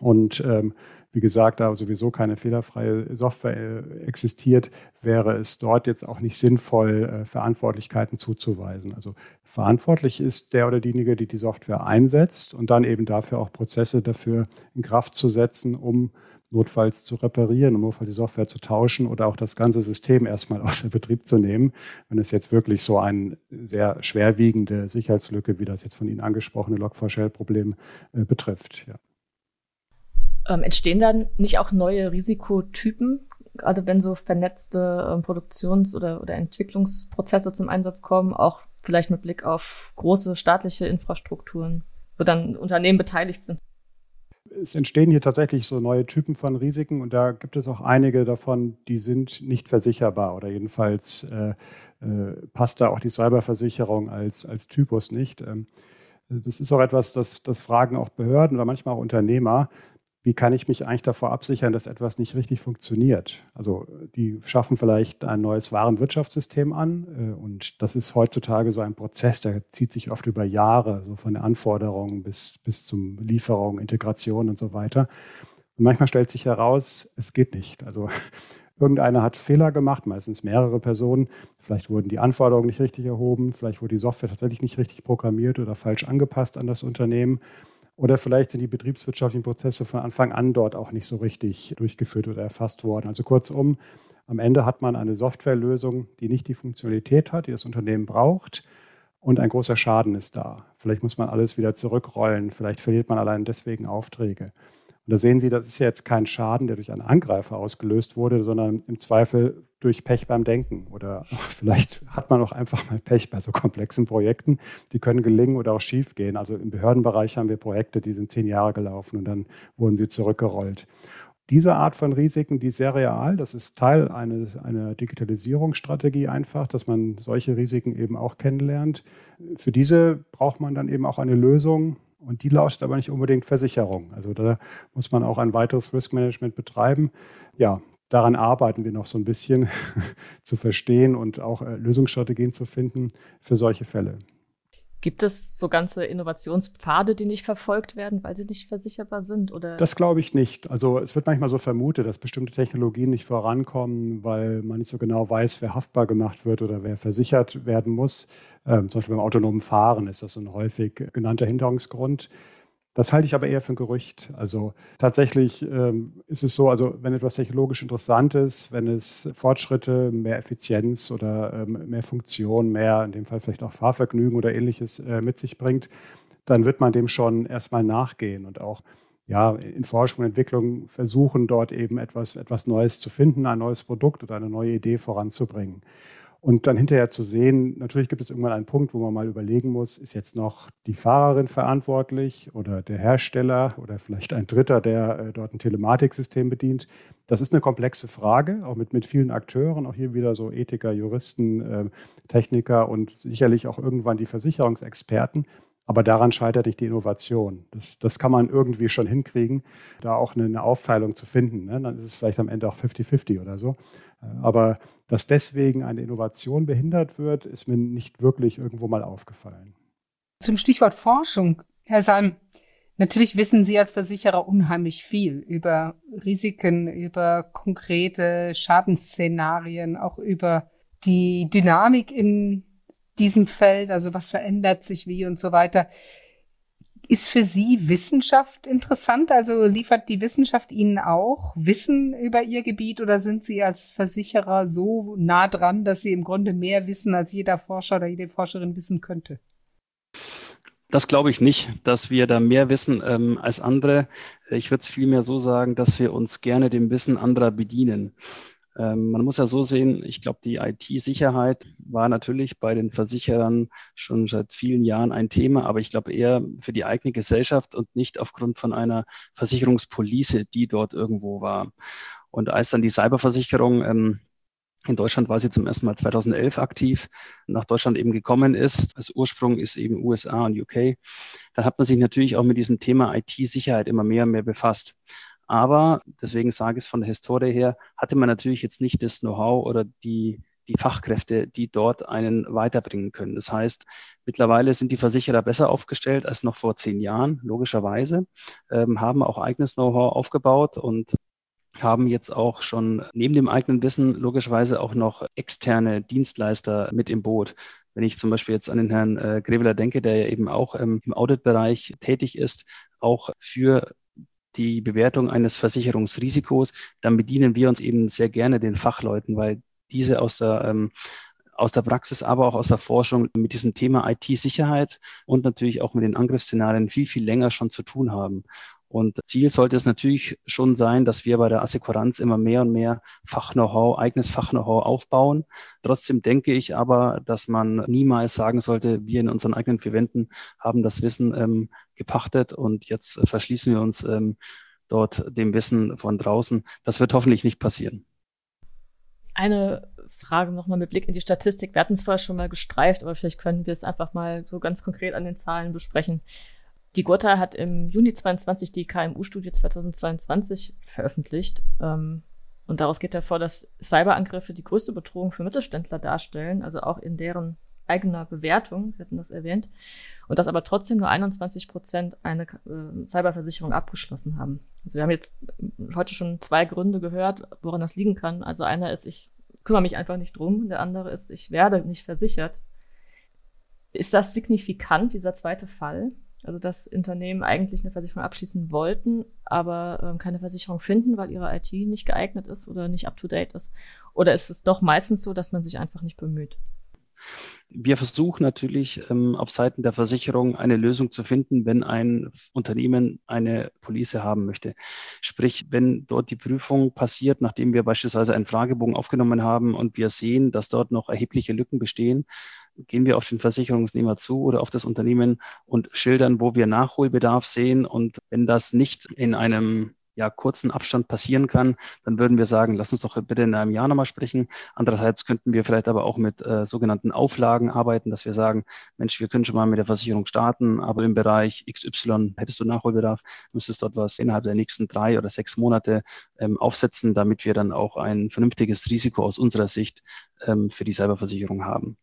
Speaker 2: Und ähm, wie gesagt, da sowieso keine fehlerfreie Software äh, existiert, wäre es dort jetzt auch nicht sinnvoll, äh, Verantwortlichkeiten zuzuweisen. Also verantwortlich ist der oder diejenige, die die Software einsetzt und dann eben dafür auch Prozesse dafür in Kraft zu setzen, um notfalls zu reparieren, um notfalls die Software zu tauschen oder auch das ganze System erstmal <laughs> außer Betrieb zu nehmen, wenn es jetzt wirklich so eine sehr schwerwiegende Sicherheitslücke, wie das jetzt von Ihnen angesprochene Log4Shell-Problem äh, betrifft. Ja.
Speaker 1: Ähm, entstehen dann nicht auch neue Risikotypen, gerade wenn so vernetzte ähm, Produktions- oder, oder Entwicklungsprozesse zum Einsatz kommen, auch vielleicht mit Blick auf große staatliche Infrastrukturen, wo dann Unternehmen beteiligt sind?
Speaker 2: Es entstehen hier tatsächlich so neue Typen von Risiken und da gibt es auch einige davon, die sind nicht versicherbar oder jedenfalls äh, äh, passt da auch die Cyberversicherung als, als Typus nicht. Ähm, das ist auch etwas, das, das fragen auch Behörden oder manchmal auch Unternehmer wie kann ich mich eigentlich davor absichern, dass etwas nicht richtig funktioniert? Also die schaffen vielleicht ein neues Warenwirtschaftssystem an äh, und das ist heutzutage so ein Prozess, der zieht sich oft über Jahre, so von der Anforderung bis, bis zum Lieferung, Integration und so weiter. Und manchmal stellt sich heraus, es geht nicht. Also <laughs> irgendeiner hat Fehler gemacht, meistens mehrere Personen. Vielleicht wurden die Anforderungen nicht richtig erhoben, vielleicht wurde die Software tatsächlich nicht richtig programmiert oder falsch angepasst an das Unternehmen. Oder vielleicht sind die betriebswirtschaftlichen Prozesse von Anfang an dort auch nicht so richtig durchgeführt oder erfasst worden. Also kurzum, am Ende hat man eine Softwarelösung, die nicht die Funktionalität hat, die das Unternehmen braucht. Und ein großer Schaden ist da. Vielleicht muss man alles wieder zurückrollen. Vielleicht verliert man allein deswegen Aufträge. Und da sehen Sie, das ist jetzt kein Schaden, der durch einen Angreifer ausgelöst wurde, sondern im Zweifel durch Pech beim Denken. Oder <laughs> vielleicht hat man auch einfach mal Pech bei so komplexen Projekten. Die können gelingen oder auch schief gehen. Also im Behördenbereich haben wir Projekte, die sind zehn Jahre gelaufen und dann wurden sie zurückgerollt. Diese Art von Risiken, die ist sehr real. Das ist Teil einer, einer Digitalisierungsstrategie einfach, dass man solche Risiken eben auch kennenlernt. Für diese braucht man dann eben auch eine Lösung, und die lautet aber nicht unbedingt Versicherung. Also da muss man auch ein weiteres Risk Management betreiben. Ja, daran arbeiten wir noch so ein bisschen <laughs> zu verstehen und auch äh, Lösungsstrategien zu finden für solche Fälle.
Speaker 1: Gibt es so ganze Innovationspfade, die nicht verfolgt werden, weil sie nicht versicherbar sind? Oder?
Speaker 2: Das glaube ich nicht. Also es wird manchmal so vermutet, dass bestimmte Technologien nicht vorankommen, weil man nicht so genau weiß, wer haftbar gemacht wird oder wer versichert werden muss. Ähm, zum Beispiel beim autonomen Fahren ist das so ein häufig genannter Hinderungsgrund. Das halte ich aber eher für ein Gerücht. Also tatsächlich ähm, ist es so, also wenn etwas technologisch interessant ist, wenn es Fortschritte, mehr Effizienz oder ähm, mehr Funktion, mehr in dem Fall vielleicht auch Fahrvergnügen oder ähnliches äh, mit sich bringt, dann wird man dem schon erstmal nachgehen und auch ja, in Forschung und Entwicklung versuchen, dort eben etwas, etwas Neues zu finden, ein neues Produkt oder eine neue Idee voranzubringen. Und dann hinterher zu sehen, natürlich gibt es irgendwann einen Punkt, wo man mal überlegen muss, ist jetzt noch die Fahrerin verantwortlich oder der Hersteller oder vielleicht ein Dritter, der äh, dort ein Telematiksystem bedient. Das ist eine komplexe Frage, auch mit, mit vielen Akteuren, auch hier wieder so Ethiker, Juristen, äh, Techniker und sicherlich auch irgendwann die Versicherungsexperten. Aber daran scheitert nicht die Innovation. Das, das kann man irgendwie schon hinkriegen, da auch eine, eine Aufteilung zu finden. Ne? Dann ist es vielleicht am Ende auch 50-50 oder so. Aber dass deswegen eine Innovation behindert wird, ist mir nicht wirklich irgendwo mal aufgefallen.
Speaker 3: Zum Stichwort Forschung, Herr Salm, natürlich wissen Sie als Versicherer unheimlich viel über Risiken, über konkrete Schadensszenarien, auch über die Dynamik in diesem Feld, also was verändert sich wie und so weiter. Ist für Sie Wissenschaft interessant? Also liefert die Wissenschaft Ihnen auch Wissen über Ihr Gebiet oder sind Sie als Versicherer so nah dran, dass Sie im Grunde mehr wissen, als jeder Forscher oder jede Forscherin wissen könnte?
Speaker 4: Das glaube ich nicht, dass wir da mehr wissen ähm, als andere. Ich würde es vielmehr so sagen, dass wir uns gerne dem Wissen anderer bedienen. Ähm, man muss ja so sehen, ich glaube, die IT-Sicherheit war natürlich bei den Versicherern schon seit vielen Jahren ein Thema, aber ich glaube eher für die eigene Gesellschaft und nicht aufgrund von einer Versicherungspolice, die dort irgendwo war. Und als dann die Cyberversicherung ähm, in Deutschland war sie zum ersten Mal 2011 aktiv, nach Deutschland eben gekommen ist. Als Ursprung ist eben USA und UK. Da hat man sich natürlich auch mit diesem Thema IT-Sicherheit immer mehr und mehr befasst. Aber, deswegen sage ich es von der Historie her, hatte man natürlich jetzt nicht das Know-how oder die, die Fachkräfte, die dort einen weiterbringen können. Das heißt, mittlerweile sind die Versicherer besser aufgestellt als noch vor zehn Jahren, logischerweise, ähm, haben auch eigenes Know-how aufgebaut und haben jetzt auch schon neben dem eigenen Wissen logischerweise auch noch externe Dienstleister mit im Boot. Wenn ich zum Beispiel jetzt an den Herrn äh, Greveler denke, der ja eben auch ähm, im Auditbereich tätig ist, auch für die Bewertung eines Versicherungsrisikos, dann bedienen wir uns eben sehr gerne den Fachleuten, weil diese aus der ähm, aus der Praxis, aber auch aus der Forschung mit diesem Thema IT-Sicherheit und natürlich auch mit den Angriffsszenarien viel, viel länger schon zu tun haben. Und Ziel sollte es natürlich schon sein, dass wir bei der Assekuranz immer mehr und mehr Fach-Know-how, eigenes Fach-Know-how aufbauen. Trotzdem denke ich aber, dass man niemals sagen sollte, wir in unseren eigenen vier Wänden haben das Wissen ähm, gepachtet und jetzt verschließen wir uns ähm, dort dem Wissen von draußen. Das wird hoffentlich nicht passieren.
Speaker 1: Eine Frage nochmal mit Blick in die Statistik. Wir hatten es vorher schon mal gestreift, aber vielleicht können wir es einfach mal so ganz konkret an den Zahlen besprechen. Die Gotha hat im Juni 22 die KMU-Studie 2022 veröffentlicht. Ähm, und daraus geht hervor, dass Cyberangriffe die größte Bedrohung für Mittelständler darstellen, also auch in deren eigener Bewertung, Sie hatten das erwähnt, und dass aber trotzdem nur 21 Prozent eine äh, Cyberversicherung abgeschlossen haben. Also wir haben jetzt heute schon zwei Gründe gehört, woran das liegen kann. Also einer ist, ich kümmere mich einfach nicht drum, der andere ist, ich werde nicht versichert. Ist das signifikant, dieser zweite Fall? Also dass Unternehmen eigentlich eine Versicherung abschließen wollten, aber ähm, keine Versicherung finden, weil ihre IT nicht geeignet ist oder nicht up-to-date ist? Oder ist es doch meistens so, dass man sich einfach nicht bemüht?
Speaker 4: Wir versuchen natürlich ähm, auf Seiten der Versicherung eine Lösung zu finden, wenn ein Unternehmen eine Police haben möchte. Sprich, wenn dort die Prüfung passiert, nachdem wir beispielsweise einen Fragebogen aufgenommen haben und wir sehen, dass dort noch erhebliche Lücken bestehen, gehen wir auf den Versicherungsnehmer zu oder auf das Unternehmen und schildern, wo wir Nachholbedarf sehen. Und wenn das nicht in einem ja, kurzen Abstand passieren kann, dann würden wir sagen, lass uns doch bitte in einem Jahr nochmal sprechen. Andererseits könnten wir vielleicht aber auch mit äh, sogenannten Auflagen arbeiten, dass wir sagen, Mensch, wir können schon mal mit der Versicherung starten, aber im Bereich XY hättest du Nachholbedarf, müsstest dort was innerhalb der nächsten drei oder sechs Monate ähm, aufsetzen, damit wir dann auch ein vernünftiges Risiko aus unserer Sicht ähm, für die Cyberversicherung haben.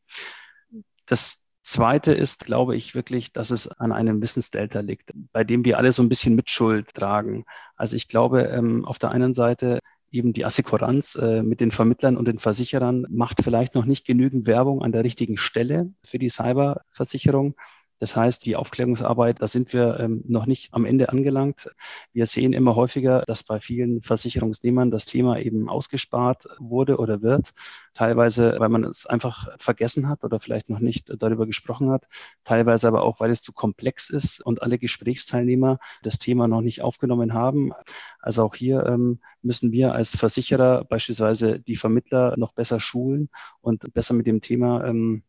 Speaker 4: Das Zweite ist, glaube ich, wirklich, dass es an einem Wissensdelta liegt, bei dem wir alle so ein bisschen Mitschuld tragen. Also ich glaube, ähm, auf der einen Seite eben die Assekuranz äh, mit den Vermittlern und den Versicherern macht vielleicht noch nicht genügend Werbung an der richtigen Stelle für die Cyberversicherung. Das heißt, die Aufklärungsarbeit, da sind wir ähm, noch nicht am Ende angelangt. Wir sehen immer häufiger, dass bei vielen Versicherungsnehmern das Thema eben ausgespart wurde oder wird. Teilweise, weil man es einfach vergessen hat oder vielleicht noch nicht darüber gesprochen hat. Teilweise aber auch, weil es zu komplex ist und alle Gesprächsteilnehmer das Thema noch nicht aufgenommen haben. Also auch hier ähm, müssen wir als Versicherer beispielsweise die Vermittler noch besser schulen und besser mit dem Thema ähm,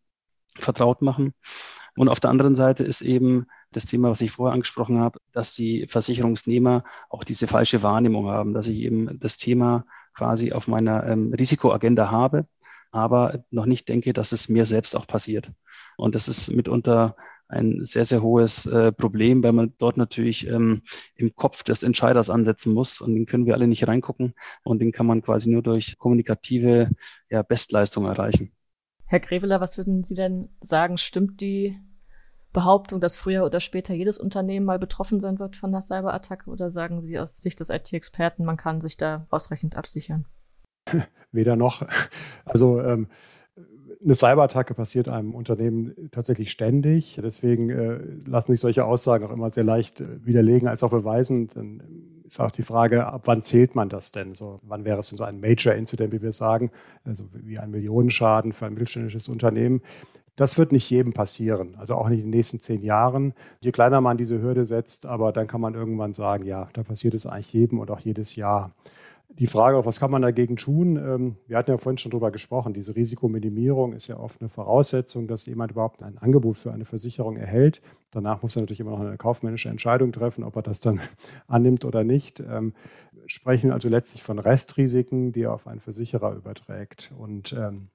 Speaker 4: vertraut machen. Und auf der anderen Seite ist eben das Thema, was ich vorher angesprochen habe, dass die Versicherungsnehmer auch diese falsche Wahrnehmung haben, dass ich eben das Thema quasi auf meiner ähm, Risikoagenda habe, aber noch nicht denke, dass es mir selbst auch passiert. Und das ist mitunter ein sehr, sehr hohes äh, Problem, weil man dort natürlich ähm, im Kopf des Entscheiders ansetzen muss und den können wir alle nicht reingucken und den kann man quasi nur durch kommunikative ja, Bestleistung erreichen.
Speaker 1: Herr Greveler, was würden Sie denn sagen? Stimmt die Behauptung, dass früher oder später jedes Unternehmen mal betroffen sein wird von einer Cyberattacke? Oder sagen Sie aus Sicht des IT-Experten, man kann sich da ausreichend absichern? <laughs>
Speaker 2: Weder noch. Also ähm, eine Cyberattacke passiert einem Unternehmen tatsächlich ständig. Deswegen äh, lassen sich solche Aussagen auch immer sehr leicht äh, widerlegen als auch beweisen. Dann ist auch die Frage, ab wann zählt man das denn? So, wann wäre es denn so ein Major Incident, wie wir sagen, also wie ein Millionenschaden für ein mittelständisches Unternehmen? Das wird nicht jedem passieren, also auch nicht in den nächsten zehn Jahren. Je kleiner man diese Hürde setzt, aber dann kann man irgendwann sagen, ja, da passiert es eigentlich jedem und auch jedes Jahr. Die Frage, was kann man dagegen tun? Ähm, wir hatten ja vorhin schon darüber gesprochen. Diese Risikominimierung ist ja oft eine Voraussetzung, dass jemand überhaupt ein Angebot für eine Versicherung erhält. Danach muss er natürlich immer noch eine kaufmännische Entscheidung treffen, ob er das dann <laughs> annimmt oder nicht. Wir ähm, sprechen also letztlich von Restrisiken, die er auf einen Versicherer überträgt. Und ähm,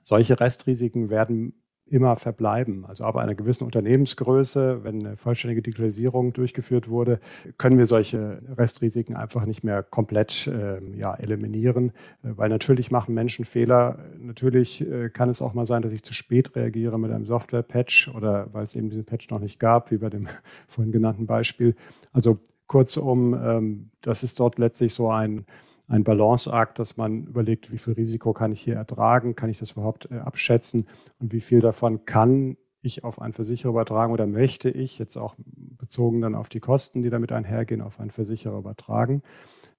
Speaker 2: solche Restrisiken werden immer verbleiben. Also ab einer gewissen Unternehmensgröße, wenn eine vollständige Digitalisierung durchgeführt wurde, können wir solche Restrisiken einfach nicht mehr komplett äh, ja, eliminieren, äh, weil natürlich machen Menschen Fehler. Natürlich äh, kann es auch mal sein, dass ich zu spät reagiere mit einem Software-Patch oder weil es eben diesen Patch noch nicht gab, wie bei dem <laughs> vorhin genannten Beispiel. Also kurzum, ähm, das ist dort letztlich so ein ein Balanceakt, dass man überlegt, wie viel Risiko kann ich hier ertragen, kann ich das überhaupt äh, abschätzen und wie viel davon kann ich auf einen Versicherer übertragen oder möchte ich jetzt auch bezogen dann auf die Kosten, die damit einhergehen, auf einen Versicherer übertragen.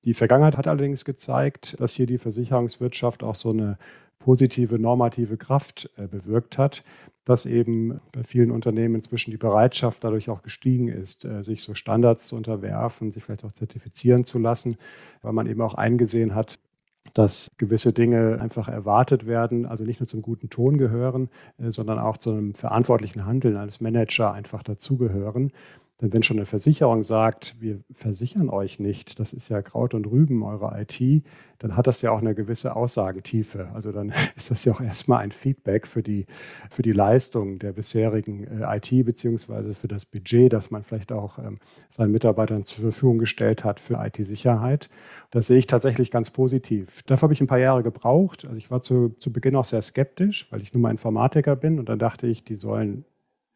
Speaker 2: Die Vergangenheit hat allerdings gezeigt, dass hier die Versicherungswirtschaft auch so eine positive normative Kraft äh, bewirkt hat, dass eben bei vielen Unternehmen inzwischen die Bereitschaft dadurch auch gestiegen ist, äh, sich so Standards zu unterwerfen, sich vielleicht auch zertifizieren zu lassen, weil man eben auch eingesehen hat, dass gewisse Dinge einfach erwartet werden, also nicht nur zum guten Ton gehören, äh, sondern auch zu einem verantwortlichen Handeln als Manager einfach dazugehören. Denn wenn schon eine Versicherung sagt, wir versichern euch nicht, das ist ja Kraut und Rüben, eure IT, dann hat das ja auch eine gewisse Aussagentiefe. Also dann <laughs> ist das ja auch erstmal ein Feedback für die, für die Leistung der bisherigen äh, IT beziehungsweise für das Budget, das man vielleicht auch ähm, seinen Mitarbeitern zur Verfügung gestellt hat für IT-Sicherheit. Das sehe ich tatsächlich ganz positiv. Dafür habe ich ein paar Jahre gebraucht. Also ich war zu, zu Beginn auch sehr skeptisch, weil ich nun mal Informatiker bin und dann dachte ich, die sollen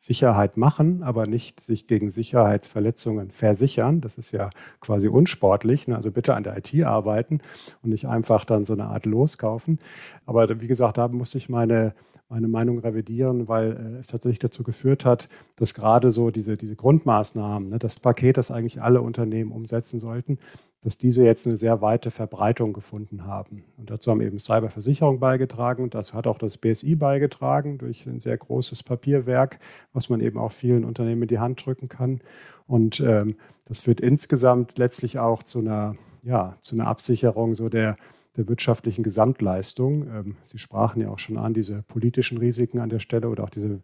Speaker 2: Sicherheit machen, aber nicht sich gegen Sicherheitsverletzungen versichern. Das ist ja quasi unsportlich. Ne? Also bitte an der IT arbeiten und nicht einfach dann so eine Art loskaufen. Aber wie gesagt, da musste ich meine, meine Meinung revidieren, weil äh, es tatsächlich dazu geführt hat, dass gerade so diese, diese Grundmaßnahmen, ne, das Paket, das eigentlich alle Unternehmen umsetzen sollten, dass diese jetzt eine sehr weite Verbreitung gefunden haben. Und dazu haben eben Cyberversicherung beigetragen und dazu hat auch das BSI beigetragen durch ein sehr großes Papierwerk, was man eben auch vielen Unternehmen in die Hand drücken kann. Und ähm, das führt insgesamt letztlich auch zu einer, ja, zu einer Absicherung so der, der wirtschaftlichen Gesamtleistung. Ähm, Sie sprachen ja auch schon an, diese politischen Risiken an der Stelle oder auch diese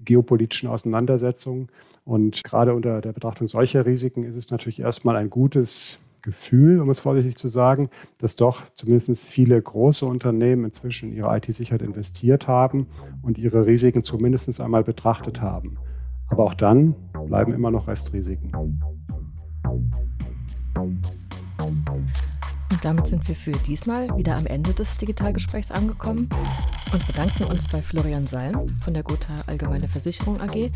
Speaker 2: geopolitischen Auseinandersetzungen. Und gerade unter der Betrachtung solcher Risiken ist es natürlich erstmal ein gutes Gefühl, um es vorsichtig zu sagen, dass doch zumindest viele große Unternehmen inzwischen in ihre IT-Sicherheit investiert haben und ihre Risiken zumindest einmal betrachtet haben. Aber auch dann bleiben immer noch Restrisiken.
Speaker 1: Und damit sind wir für diesmal wieder am Ende des Digitalgesprächs angekommen und bedanken uns bei Florian Salm von der Gotha Allgemeine Versicherung AG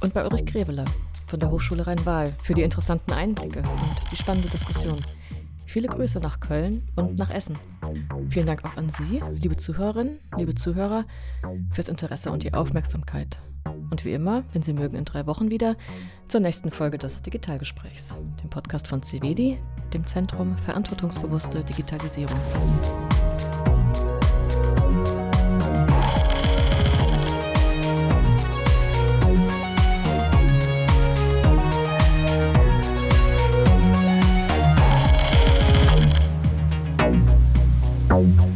Speaker 1: und bei Ulrich Greveler von der Hochschule Rhein-Waal für die interessanten Einblicke und die spannende Diskussion. Viele Grüße nach Köln und nach Essen. Vielen Dank auch an Sie, liebe Zuhörerinnen, liebe Zuhörer, fürs Interesse und die Aufmerksamkeit. Und wie immer, wenn Sie mögen, in drei Wochen wieder zur nächsten Folge des Digitalgesprächs, dem Podcast von CVD, dem Zentrum Verantwortungsbewusste Digitalisierung. Thank